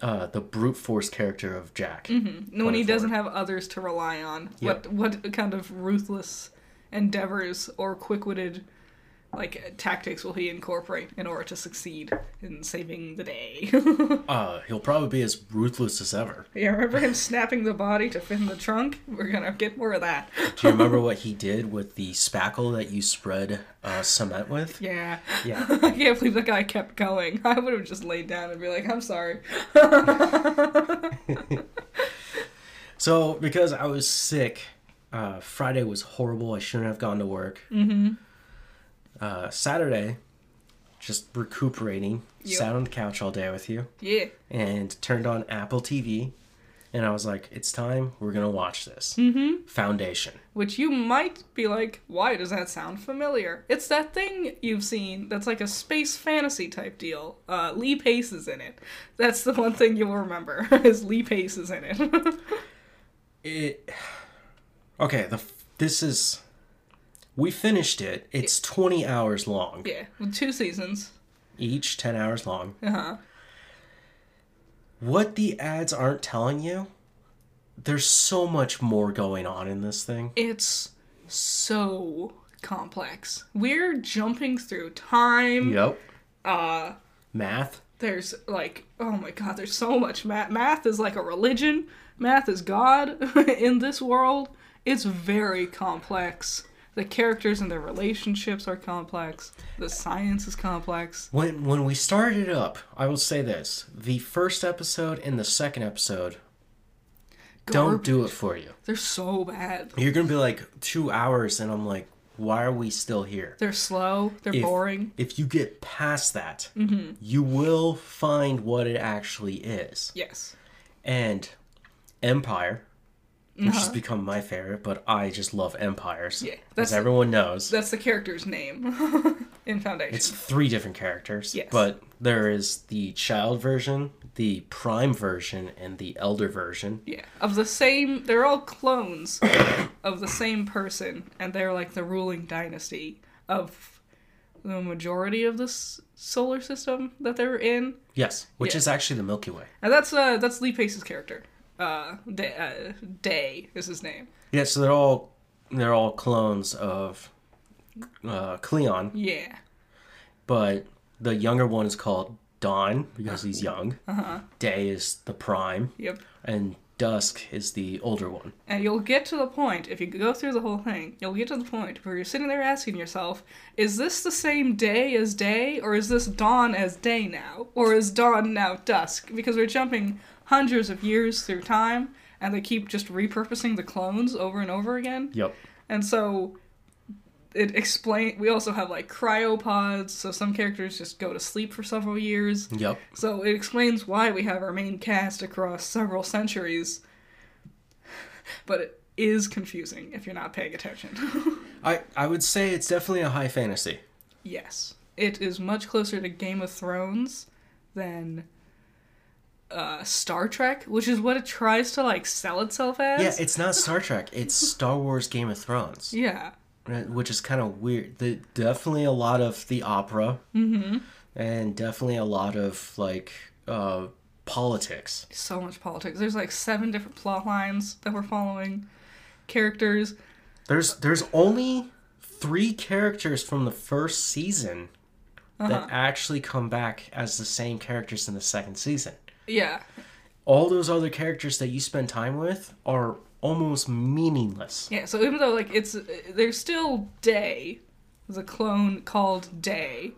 uh, the brute force character of Jack. when he doesn't have others to rely on. Yep. What what kind of ruthless endeavors or quick-witted like tactics will he incorporate in order to succeed in saving the day? [LAUGHS] Uh, he'll probably be as ruthless as ever. yeah, remember him snapping the body to fit in the trunk? We're gonna get more of that. Do you remember what he [LAUGHS] did with the spackle that you spread uh, cement with? Yeah. Yeah. [LAUGHS] I can't believe the guy kept going. I would have just laid down and be like, I'm sorry. So because I was sick, uh, Friday was horrible. I shouldn't have gone to work. Mm-hmm. Uh, Saturday, just recuperating. Yep. Sat on the couch all day with you Yeah. and turned on Apple TV, and I was like, "It's time. We're gonna watch this." Mm-hmm. Foundation. Which you might be like, why does that sound familiar? It's that thing you've seen that's like a space fantasy type deal. Uh, Lee Pace is in it. That's the one thing you'll remember, [LAUGHS] is Lee Pace is in it. [LAUGHS] It. Okay. The f- this is. We finished it. It's twenty hours long yeah, with two seasons. each, ten hours long. Uh-huh. What the ads aren't telling you, there's so much more going on in this thing. It's so complex. We're jumping through time. Yep. Uh, Math. there's like, oh my god, there's so much math. Math is like a religion. Math is God [LAUGHS] in this world. It's very complex. The characters and their relationships are complex. The science is complex. When when we started it up, I will say this: the first episode and the second episode don't do it for you. They're so bad. You're gonna be like two hours, and I'm like, why are we still here? They're slow. They're If- boring. If you get past that, Mm-hmm. you will find what it actually is. Yes. And Empire, which has Uh-huh. become my favorite, but I just love empires. Yeah, as that's- everyone knows. That's the character's name [LAUGHS] in Foundation. It's three different characters. Yes. But there is the child version, the prime version, and the elder version. Yeah, of the same. They're all clones [COUGHS] of the same person, and they're like the ruling dynasty of the majority of this solar system that they're in. Yes, which Yeah. is actually the Milky Way. And that's uh that's Lee Pace's character. Uh, Day, uh, Day is his name. Yeah, so they're all they're all clones of uh, Cleon, Yeah. but the younger one is called Dawn because he's young. Uh-huh. Day is the prime, Yep. and Dusk is the older one. And you'll get to the point, if you go through the whole thing, you'll get to the point where you're sitting there asking yourself, is this the same day as day, or is this dawn as day now? Or is dawn now dusk? Because we're jumping hundreds of years through time, and they keep just repurposing the clones over and over again. Yep. And so it explain we also have like cryopods, so some characters just go to sleep for several years. Yep. So it explains why we have our main cast across several centuries. [LAUGHS] But it is confusing if you're not paying attention. [LAUGHS] I I would say it's definitely a high fantasy. yes. It is much closer to Game of Thrones than uh, Star Trek, which is what it tries to like sell itself as. Yeah, it's not Star Trek. It's Star Wars Game of Thrones. Yeah. which is kind of weird. The, definitely a lot of the opera, Mm-hmm. and definitely a lot of like uh, politics. So much politics. There's like seven different plot lines that we're following. Characters. There's there's only three characters from the first season Uh-huh. that actually come back as the same characters in the second season. Yeah. All those other characters that you spend time with are almost meaningless. Yeah, so even though like it's there's still Day, there's a clone called Day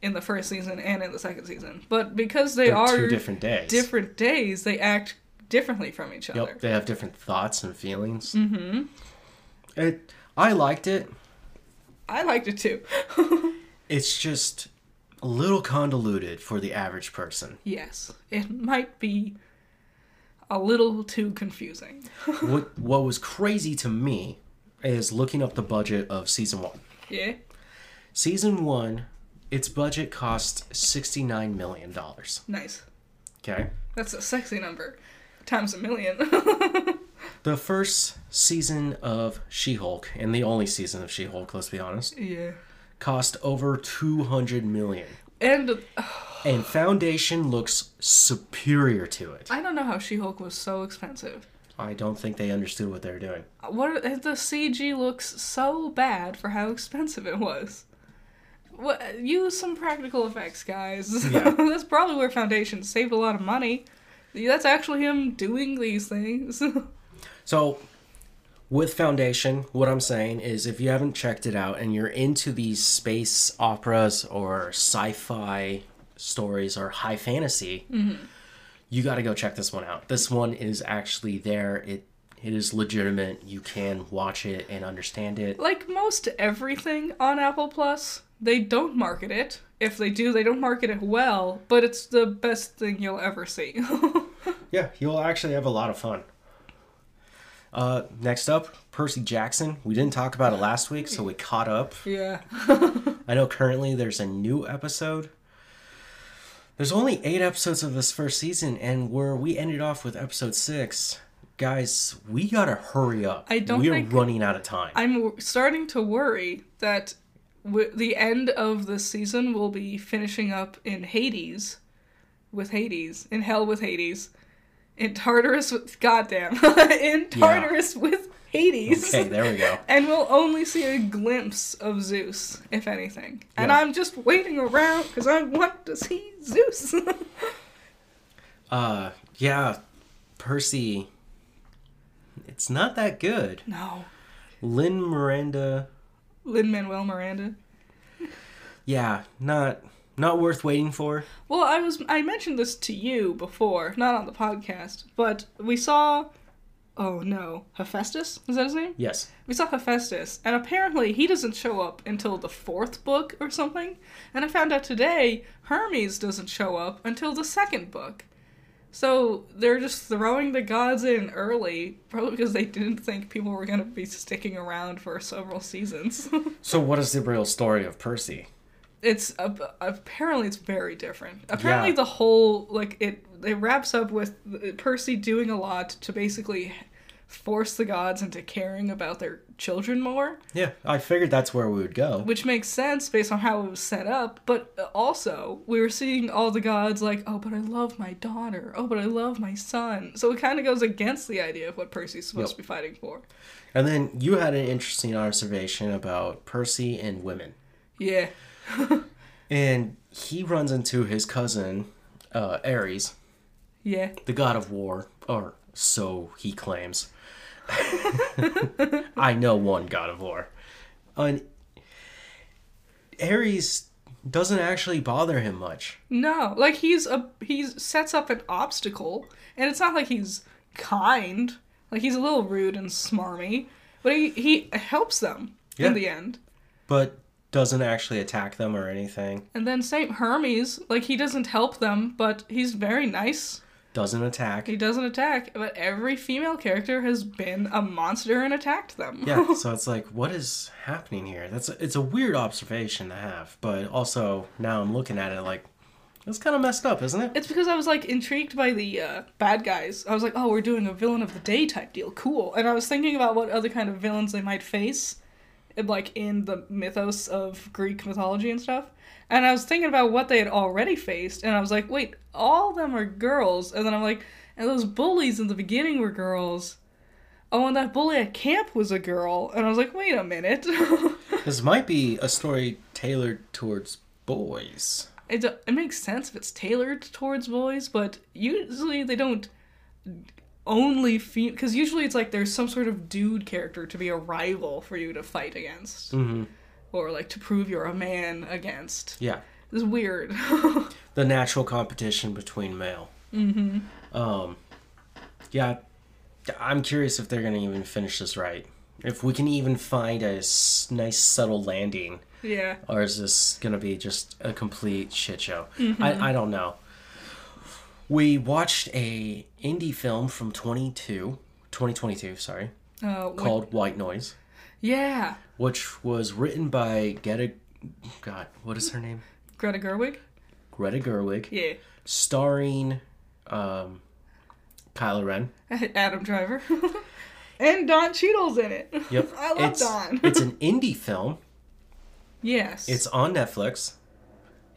in the first season and in the second season. But because they They're are two different days. different days, they act differently from each other. Yep, they have different thoughts and feelings. Mm-hmm. It, I liked it. I liked it too. [LAUGHS] It's just a little convoluted for the average person. yes, it might be a little too confusing. [LAUGHS] what what was crazy to me is looking up the budget of season one. Yeah. Season one, its budget cost sixty nine million dollars. Nice. Okay. That's a sexy number. Times a million. [LAUGHS] The first season of She Hulk, and the only season of She Hulk, let's be honest, yeah. Cost over two hundred million. And uh, And Foundation looks superior to it. I don't know how She-Hulk was so expensive. I don't think they understood what they were doing. What are, the CG looks so bad for how expensive it was. What, use some practical effects, guys. [LAUGHS] Yeah. That's probably where Foundation saved a lot of money. That's actually him doing these things. [LAUGHS] So, with Foundation, what I'm saying is if you haven't checked it out and you're into these space operas or sci fi stories or high fantasy, mm-hmm. you got to go check this one out. This one is actually there. It It is legitimate. You can watch it and understand it. like most everything on Apple Plus, they don't market it. If they do, they don't market it well, but it's the best thing you'll ever see. [LAUGHS] Yeah, you'll actually have a lot of fun. Uh, next up, Percy Jackson. We didn't talk about it last week, so we caught up. yeah. [LAUGHS] I know currently there's a new episode. There's only eight episodes of this first season, and where we ended off with episode six, guys, we gotta hurry up. I don't We are think- running out of time. I'm starting to worry that w- the end of the season will be finishing up in Hades with Hades, in Hell with Hades, in Tartarus with goddamn, [LAUGHS] in Tartarus with Hades. Okay, there we go. [LAUGHS] And we'll only see a glimpse of Zeus, if anything. And I'm just waiting around because I want to see Zeus. [LAUGHS] Uh, yeah, Percy. It's not that good. no. Lynn Miranda. Lin Manuel Miranda. Yeah, not not worth waiting for. Well, I was I mentioned this to you before, not on the podcast, but we saw oh no, Hephaestus? Is that his name? Yes. We saw Hephaestus, and apparently he doesn't show up until the fourth book or something. And I found out today Hermes doesn't show up until the second book. So they're just throwing the gods in early, probably because they didn't think people were going to be sticking around for several seasons. [LAUGHS] So, what is the real story of Percy? It's uh, apparently it's very different. Apparently Yeah. the whole like it it wraps up with Percy doing a lot to basically force the gods into caring about their children more, Yeah, I figured that's where we would go. which makes sense based on how it was set up. But also we were seeing all the gods like, oh, but I love my daughter. Oh, but I love my son. So it kind of goes against the idea of what Percy's supposed Yep. to be fighting for. And then you had an interesting observation about Percy and women. Yeah. [LAUGHS] And he runs into his cousin, uh, Ares, Yeah. the god of war, or so he claims. [LAUGHS] I know one god of war. And Ares doesn't actually bother him much. No, like he's a he sets up an obstacle, and it's not like he's kind. Like he's a little rude and smarmy, but he he helps them Yeah. in the end. but doesn't actually attack them or anything. And then Saint Hermes, like he doesn't help them, but he's very nice. Doesn't attack. He doesn't attack, but every female character has been a monster and attacked them. Yeah, [LAUGHS] so it's like, what is happening here? That's a, it's a weird observation to have, but also now I'm looking at it like, it's kind of messed up, isn't it? It's because I was like intrigued by the uh, bad guys. I was like, oh, we're doing a villain of the day type deal. Cool. And I was thinking about what other kind of villains they might face like in the mythos of Greek mythology and stuff. And I was thinking about what they had already faced, and I was like, wait, all of them are girls. And then I'm like, and those bullies in the beginning were girls. Oh, and that bully at camp was a girl. And I was like, wait a minute. [LAUGHS] This might be a story tailored towards boys. it, it makes sense if it's tailored towards boys, but usually they don't only feel because usually it's like there's some sort of dude character to be a rival for you to fight against hmm or like to prove you're a man against Yeah. it's weird [LAUGHS] the natural competition between male. Mm-hmm. Um, yeah, I'm curious if they're gonna even finish this right. If we can even find a s- nice subtle landing, yeah or is this gonna be just a complete shit show? Mm-hmm. I I don't know. We watched a indie film from 22, 2022, sorry, uh, what- called White Noise, yeah which was written by Greta. God, what is her name? greta gerwig Greta Gerwig. yeah starring um, Kylo Ren. [LAUGHS] adam driver [LAUGHS] and don Cheadle's in it Yep, [LAUGHS] i love it's, don it's an indie film. yes It's on Netflix,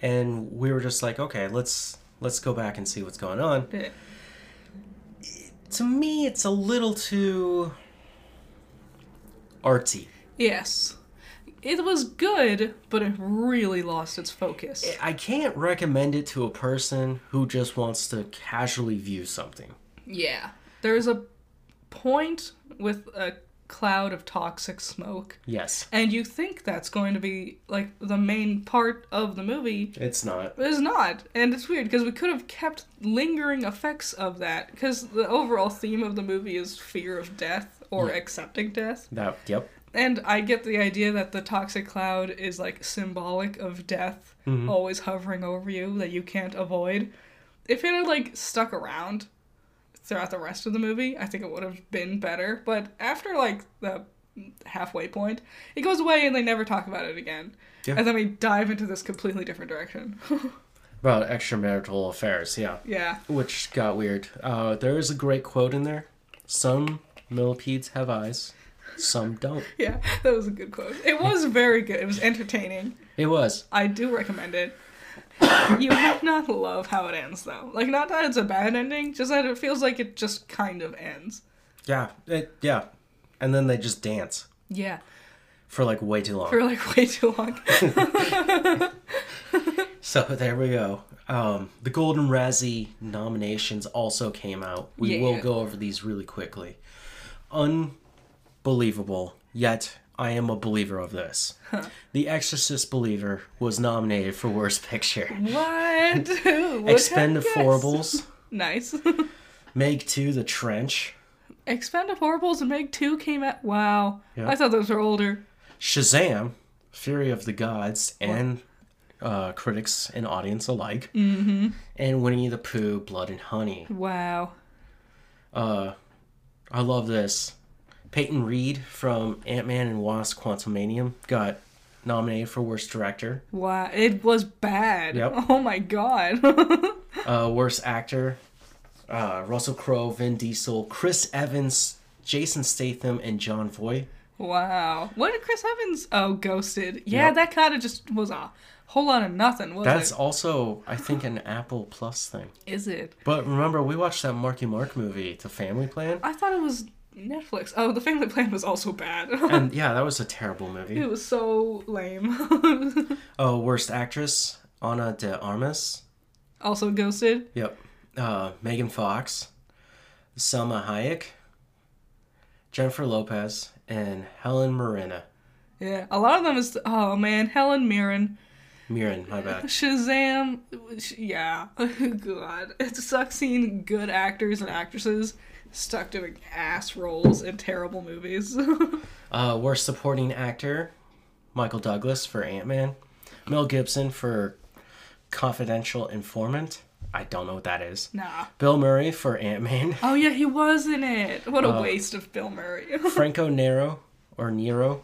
and we were just like, okay, let's let's go back and see what's going on. To me, it's a little too artsy. yes it was good but it really lost its focus I can't recommend it to a person who just wants to casually view something. Yeah. There's a point with a cloud of toxic smoke, Yes, and you think that's going to be like the main part of the movie, it's not. it's not. And it's weird because we could have kept lingering effects of that because the overall theme of the movie is fear of death or Yeah. accepting death. That yep. And I get the idea that the toxic cloud is like symbolic of death mm-hmm. always hovering over you that you can't avoid. If it had like stuck around throughout the rest of the movie, I think it would have been better. But after like the halfway point, it goes away and they never talk about it again. Yeah. And then we dive into this completely different direction. [LAUGHS] About extramarital affairs, yeah. yeah. which got weird. Uh, there is a great quote in there. Some millipedes have eyes, some don't. Yeah, that was a good quote. It was very good. It was entertaining. It was. I do recommend it. You have not love how it ends though. Like not that it's a bad ending, just that it feels like it just kind of ends. Yeah, it, yeah. And then they just dance Yeah. for like way too long. For like way too long. [LAUGHS] So there we go. Um, the Golden Razzie nominations also came out. We will Yeah. go over these really quickly. Unbelievable, yet I am a believer of this. The Exorcist Believer was nominated for Worst Picture. what? [LAUGHS] Who would have? Expendables, Nice. [LAUGHS] Meg 2, The Trench, Expendables and Meg 2 came out. Wow. Yeah. I thought those were older. Shazam, Fury of the Gods, and uh, critics and audience alike, mm-hmm. and Winnie the Pooh, Blood and Honey. Wow. Uh, I love this. Peyton Reed from Ant Man and Wasp: Quantumania got nominated for Worst Director. Wow. It was bad. Yep. [LAUGHS] Oh my god. [LAUGHS] Uh, worst Actor: uh, Russell Crowe, Vin Diesel, Chris Evans, Jason Statham, and Jon Voight. wow. What did Chris Evans? Oh, Ghosted. Yeah, Yep. that kind of just was a whole lot of nothing, was That's it? also, I think, an Apple Plus thing. Is it? But remember, we watched that Marky Mark movie, The Family Plan, I thought it was Netflix. Oh, The Family Plan was also bad. [LAUGHS] and yeah, that was a terrible movie. it was so lame. [LAUGHS] Oh, worst actress: Ana de Armas. also Ghosted. Yep. Uh, Megan Fox, Salma Hayek, Jennifer Lopez, and Helen Mirren. Yeah, a lot of them is. Oh man, Helen Mirren, Mirren, my bad. Shazam. Yeah, [LAUGHS] God, it sucks seeing good actors and actresses stuck doing ass roles in terrible movies. [LAUGHS] Uh, worst supporting actor: Michael Douglas for Ant Man, Mel Gibson for Confidential Informant. I don't know what that is. nah. Bill Murray for Ant Man. Oh yeah, he was in it. What a Uh, waste of Bill Murray. [LAUGHS] Franco Nero or Nero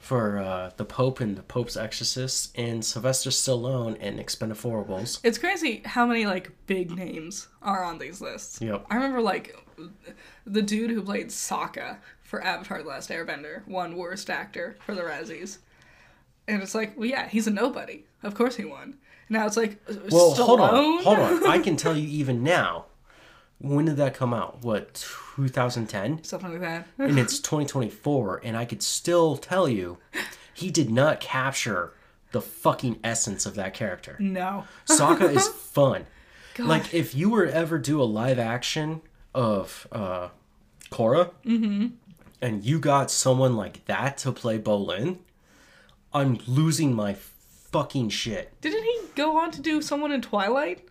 for uh, the Pope and the Pope's Exorcist, and Sylvester Stallone in Expendables. It's crazy how many like big names are on these lists. Yep. I remember like the dude who played Sokka for Avatar: The Last Airbender won Worst Actor for the Razzies, and it's like, well, yeah, he's a nobody. Of course he won. Now it's like, Well, Stallone? hold on, hold on. I can [LAUGHS] tell you even now. When did that come out? What, 2010? something like that. And it's [LAUGHS] 2024, and I could still tell you, he did not capture the fucking essence of that character. no, [LAUGHS] Sokka is fun. God. Like if you were to ever do a live action of uh Korra, and you got someone like that to play Bolin, I'm losing my fucking shit. didn't he go on to do someone in Twilight?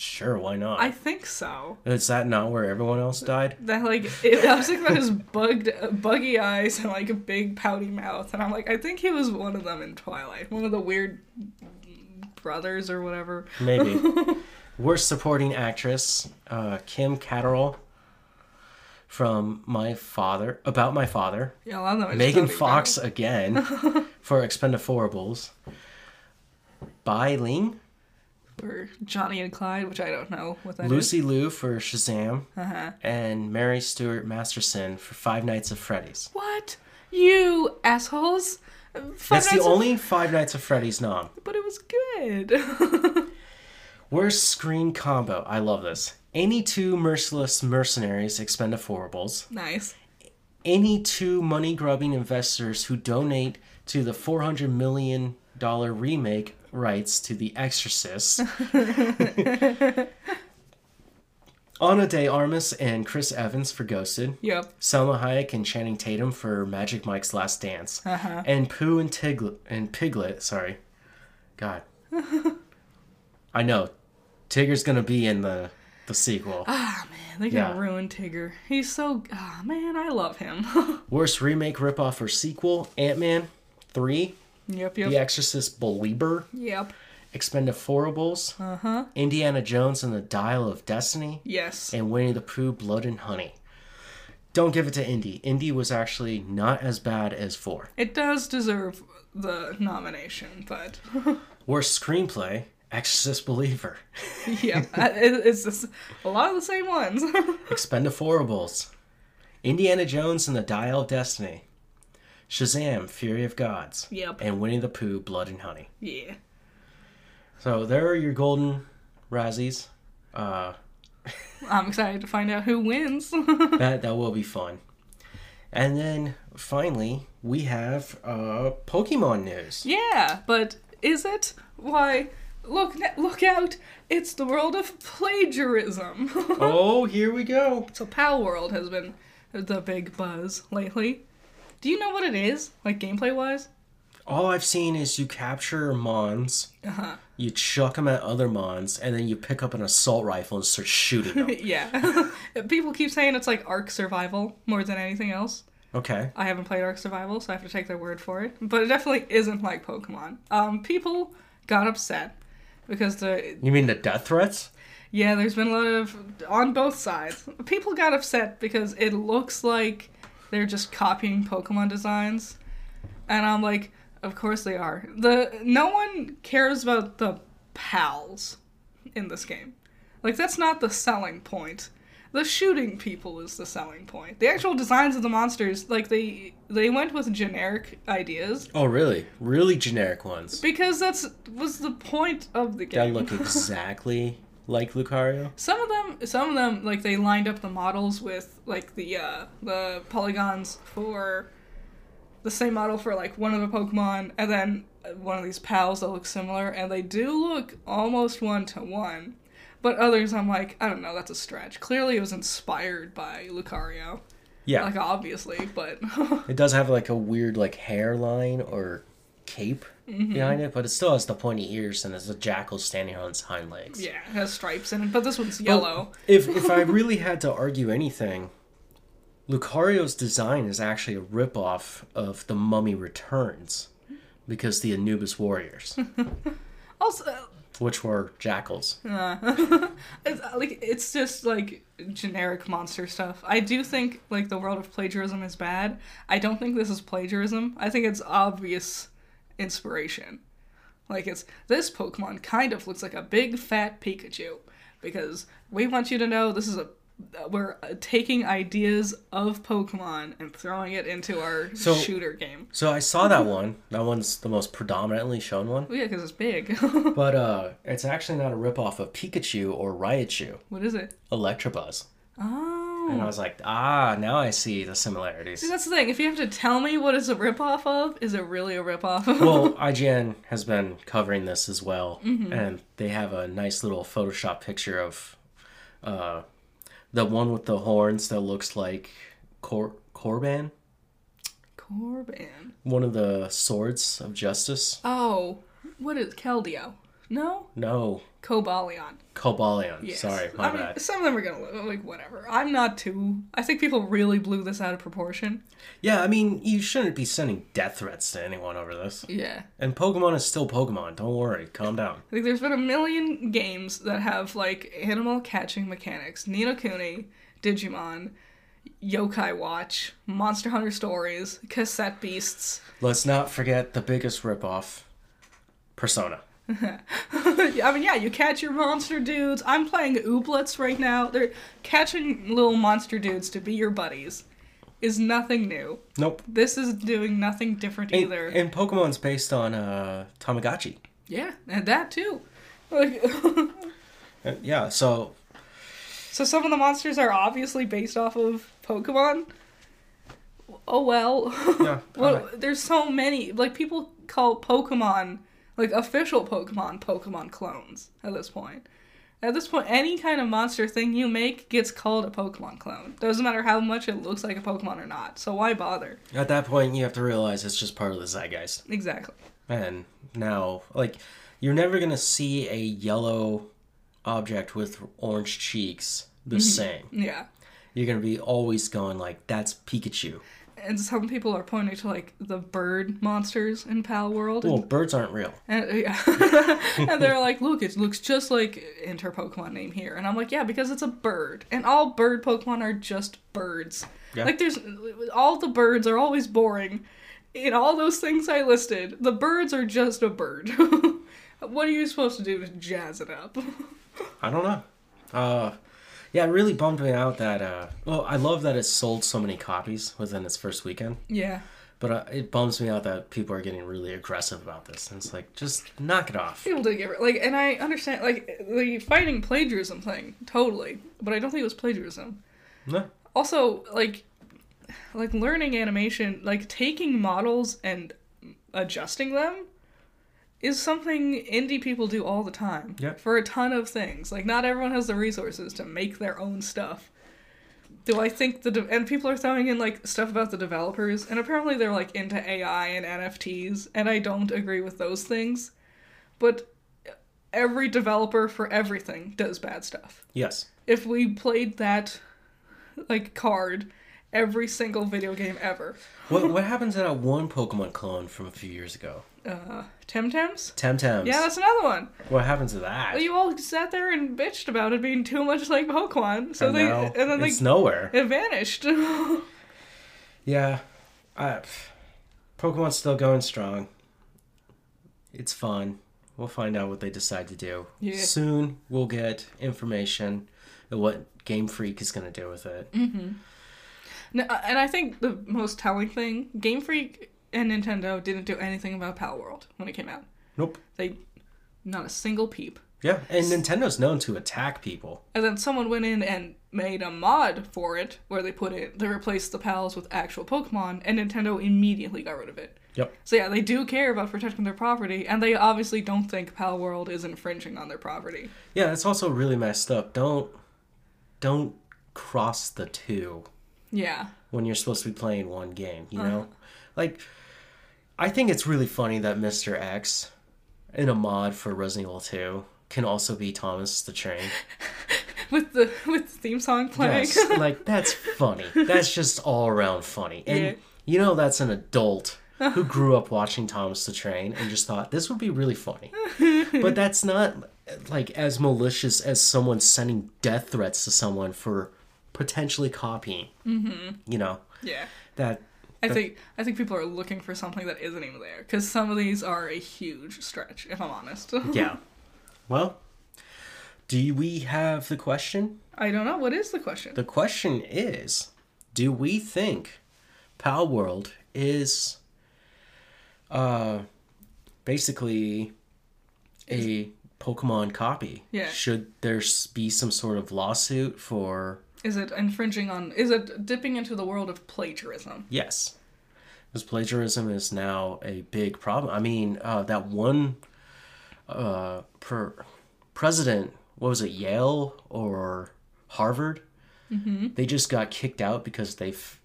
Sure, why not? I think so. Is that not where everyone else died? That like it, I was thinking about his bugged, buggy eyes and like a big pouty mouth, and I'm like, I think he was one of them in Twilight, one of the weird brothers or whatever. Maybe. [LAUGHS] Worst supporting actress, uh, Kim Cattrall from My Father, About My Father. Yeah, a lot of them. I just Megan Fox again [LAUGHS] for Expendables. Bai Ling, or Johnny and Clyde, which I don't know what that is. Lucy Liu for Shazam, Uh-huh. and Mary Stuart Masterson for Five Nights at Freddy's. What you assholes? Five That's the Nights at- only Five Nights at Freddy's nom. But it was good. [LAUGHS] Worst screen combo. I love this. Any two merciless mercenaries expend Expendables. nice. Any two money grubbing investors who donate to the $400 million remake rights to The Exorcist. [LAUGHS] Ana de Armas and Chris Evans for Ghosted. Yep. Salma Hayek and Channing Tatum for Magic Mike's Last Dance. Uh-huh. And Pooh and Tiglet and Piglet, sorry. God. [LAUGHS] I know. Tigger's gonna be in the the sequel. Ah man, they Yeah. gonna ruin Tigger. He's so ah man, I love him. [LAUGHS] Worst remake, ripoff, or sequel: Ant Man, three, yep, yep, The Exorcist, Belieber, yep. Expendables, Uh huh. Indiana Jones and the Dial of Destiny, Yes. and Winnie the Pooh, Blood and Honey. Don't give it to Indy. Indy was actually not as bad as four. It does deserve the nomination, but [LAUGHS] Worst screenplay, Exorcist Believer, [LAUGHS] yeah, it's just a lot of the same ones. [LAUGHS] Expendables, Indiana Jones and the Dial of Destiny, Shazam, Fury of Gods, yep. and Winnie the Pooh, Blood and Honey. Yeah. So there are your golden Razzies. Uh, I'm excited to find out who wins. [LAUGHS] that that will be fun. And then finally we have uh, Pokemon news. yeah, but is it? Why? Look! Look out! It's the world of plagiarism. [LAUGHS] oh, here we go. so Palworld has been the big buzz lately. Do you know what it is, like gameplay wise? All I've seen is you capture Mons, Uh huh. you chuck them at other Mons, and then you pick up an assault rifle and start shooting them. [LAUGHS] yeah. [LAUGHS] People keep saying it's like Ark Survival more than anything else. okay. I haven't played Ark Survival, so I have to take their word for it. But it definitely isn't like Pokemon. Um, people got upset because the You mean the death threats? yeah, there's been a lot of on both sides. People got upset because it looks like they're just copying Pokemon designs, and I'm like, of course they are. The no one cares about the pals in this game. Like that's not the selling point. The shooting people is the selling point. The actual designs of the monsters, like they they went with generic ideas Oh, really? Really generic ones because that's was the point of the game. that look [LAUGHS] exactly like Lucario. Some of them, some of them, like they lined up the models with like the uh, the polygons for the same model for like one of the Pokemon, and then one of these pals that look similar, and they do look almost one to one. But others, I'm like, I don't know, that's a stretch. Clearly, it was inspired by Lucario, Yeah, like obviously, but [LAUGHS] it does have like a weird like hairline or cape Mm-hmm. behind it, but it still has the pointy ears and there's a jackal standing on its hind legs. yeah, it has stripes in it. But this one's yellow. If if I really had to argue anything, Lucario's design is actually a ripoff of the Mummy Returns, because the Anubis warriors, [LAUGHS] Also, which were jackals. Uh, [LAUGHS] it's uh, like it's just like generic monster stuff. I do think like the world of plagiarism is bad. I don't think this is plagiarism. I think it's obvious inspiration. Like it's this Pokemon kind of looks like a big fat Pikachu because we want you to know this is a we're taking ideas of Pokemon and throwing it into our So- shooter game. So I saw that one. That one's the most predominantly shown one. Oh yeah, because it's big. [LAUGHS] But uh, it's actually not a ripoff of Pikachu or Raichu. what is it? Electabuzz. Oh. And I was like, ah, now I see the similarities. See, that's the thing. If you have to tell me what it's a ripoff of, is it really a ripoff? well, [LAUGHS] IGN has been covering this as well, and they have a nice little Photoshop picture of uh, the one with the horns that looks like Cor- Corban, Corban. one of the swords of justice. Oh, what is Keldeo? No, No, Cobalion. Cobalion. Yes. Sorry, my I mean, some of them are gonna look like whatever. I'm not too. I think people really blew this out of proportion. Yeah, I mean, you shouldn't be sending death threats to anyone over this. Yeah. And Pokemon is still Pokemon. Don't worry. Calm down. Like, there's been a million games that have like animal catching mechanics. Ni no Kuni, Digimon, Yokai Watch, Monster Hunter Stories, Cassette Beasts. Let's not forget the biggest ripoff Persona. [LAUGHS] I mean, yeah, you catch your monster dudes. I'm playing Ooblets right now. They're catching little monster dudes to be your buddies. Is nothing new. Nope. This is doing nothing different And, either. and Pokemon's based on uh, Tamagotchi. yeah, and that too. Like, [LAUGHS] Uh, yeah, so so some of the monsters are obviously based off of Pokemon. Oh well. [LAUGHS] yeah, well, alright. there's so many. Like people call Pokemon, like official Pokemon, Pokemon clones at this point. At this point, any kind of monster thing you make gets called a Pokemon clone. Doesn't matter how much it looks like a Pokemon or not. So why bother? at that point you have to realize it's just part of the zeitgeist. Exactly. And now, like, you're never gonna see a yellow object with orange cheeks the mm-hmm. same. Yeah. You're gonna be always going like, "That's Pikachu." And some people are pointing to like the bird monsters in Palworld. Well, birds aren't real. And, yeah. [LAUGHS] and they're like, look, it looks just like enter Pokemon name here. And I'm like, yeah, because it's a bird. And all bird Pokemon are just birds. Yeah. Like, there's all the birds are always boring. In all those things I listed, the birds are just a bird. [LAUGHS] what are you supposed to do to jazz it up? [LAUGHS] I don't know. Uh, yeah, it really bummed me out that. Uh, well, I love that it sold so many copies within its first weekend, yeah. but uh, it bums me out that people are getting really aggressive about this. And it's like, just knock it off. People did get like, and I understand like the fighting plagiarism thing totally, but I don't think it was plagiarism. No. also like like learning animation like taking models and adjusting them is something indie people do all the time Yep. for a ton of things like not everyone has the resources to make their own stuff do i think the de- and people are throwing in like stuff about the developers and apparently they're like into ai and nfts and i don't agree with those things but every developer for everything does bad stuff Yes. if we played that like card every single video game ever. What [LAUGHS] what happened to that one Pokemon clone from a few years ago? Uh Temtems? Temtems. Yeah, that's another one. What happened to that? Well, you all sat there and bitched about it being too much like Pokemon. So they and then it's they nowhere. it vanished. [LAUGHS] Yeah. I, Pokemon's still going strong. It's fun. We'll find out what they decide to do. Yeah. Soon we'll get information of what Game Freak is going to do with it. No, and I think the most telling thing, Game Freak and Nintendo didn't do anything about Palworld when it came out. Nope. They not a single peep. Yeah, and Nintendo's known to attack people. And then someone went in and made a mod for it where they put it they replaced the pals with actual Pokemon and Nintendo immediately got rid of it. Yep. So yeah, they do care about protecting their property and they obviously don't think Palworld is infringing on their property. Yeah, it's also really messed up. Don't don't cross the two Yeah. when you're supposed to be playing one game, you uh-huh. know? Like I think it's really funny that Mr. X in a mod for Resident Evil 2 can also be Thomas the Train. [LAUGHS] With the with the theme song playing. Yes, [LAUGHS] like that's funny. That's just all around funny. And Yeah. you know that's an adult who [LAUGHS] grew up watching Thomas the Train and just thought this would be really funny. But that's not like as malicious as someone sending death threats to someone for potentially copying. Mm-hmm. You know yeah. that. I think I think people are looking for something that isn't even there because some of these are a huge stretch, if I'm honest. [LAUGHS] Yeah. Well, Do we have the question? I don't know. What is the question? The question is Do we think Palworld is uh, basically a Pokemon copy? Yeah. Should there be some sort of lawsuit for. Is it infringing on? Is it dipping into the world of plagiarism? Yes. Because plagiarism is now a big problem. I mean, uh, that one uh, per president, what was it, Yale or Harvard? Mm-hmm. They just got kicked out because they f-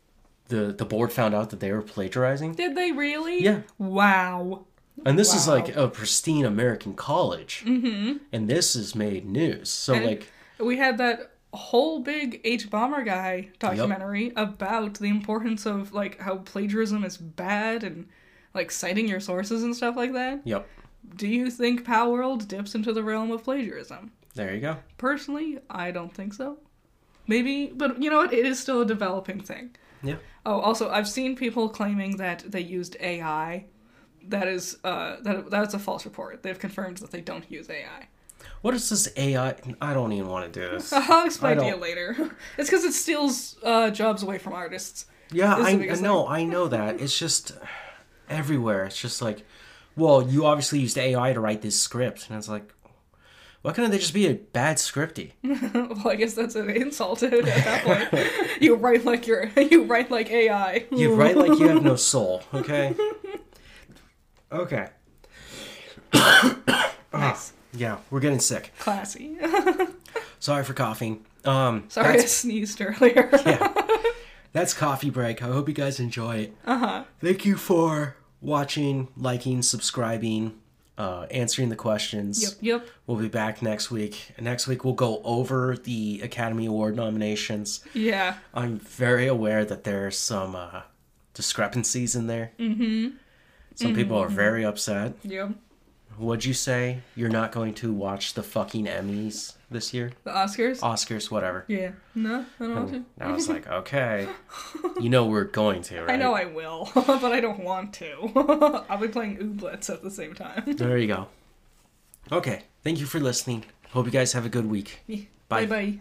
the the board found out that they were plagiarizing. Did they really? Yeah. Wow. And this is like a pristine American college, mm-hmm. and this has made news. So And- like, We had that whole big Hbomberguy documentary about the importance of like how plagiarism is bad and like citing your sources and stuff like that. yep, Do you think Palworld dips into the realm of plagiarism? there you go. Personally, I don't think so. Maybe, but you know what? It is still a developing thing. Yeah. Oh, also, I've seen people claiming that they used AI. That is, uh, that that's a false report. They've confirmed that they don't use AI. What is this AI? I don't even want to do this. [LAUGHS] I'll explain to you later. [LAUGHS] it's because it steals uh, jobs away from artists. Yeah, I, I know, I know that. [LAUGHS] It's just everywhere. It's just like, well, you obviously used AI to write this script, and it's like, why couldn't they just be a bad scripty? well, I guess that's an insult at that point. you write like you're you write like AI. You write like you have no soul, okay? Okay. [COUGHS] [COUGHS] nice, Yeah, we're getting sick. classy. [LAUGHS] Sorry for coughing. Um, Sorry, I sneezed earlier. [LAUGHS] yeah, [LAUGHS] that's coffee break. I hope you guys enjoy it. Uh huh. Thank you for watching, liking, subscribing, uh, answering the questions. Yep. Yep. We'll be back next week. Next week we'll go over the Academy Award nominations. Yeah. I'm very aware that there's some uh, discrepancies in there. Mm-hmm. Some people are very upset. Yep. Would you say you're not going to watch the fucking Emmys this year? The Oscars. Oscars, whatever. yeah. No, I don't want to. I was like, [LAUGHS] okay. You know we're going to, right? I know I will, [LAUGHS] but I don't want to. [LAUGHS] I'll be playing Ooblets at the same time. There you go. Okay. Thank you for listening. Hope you guys have a good week. Bye. Bye bye.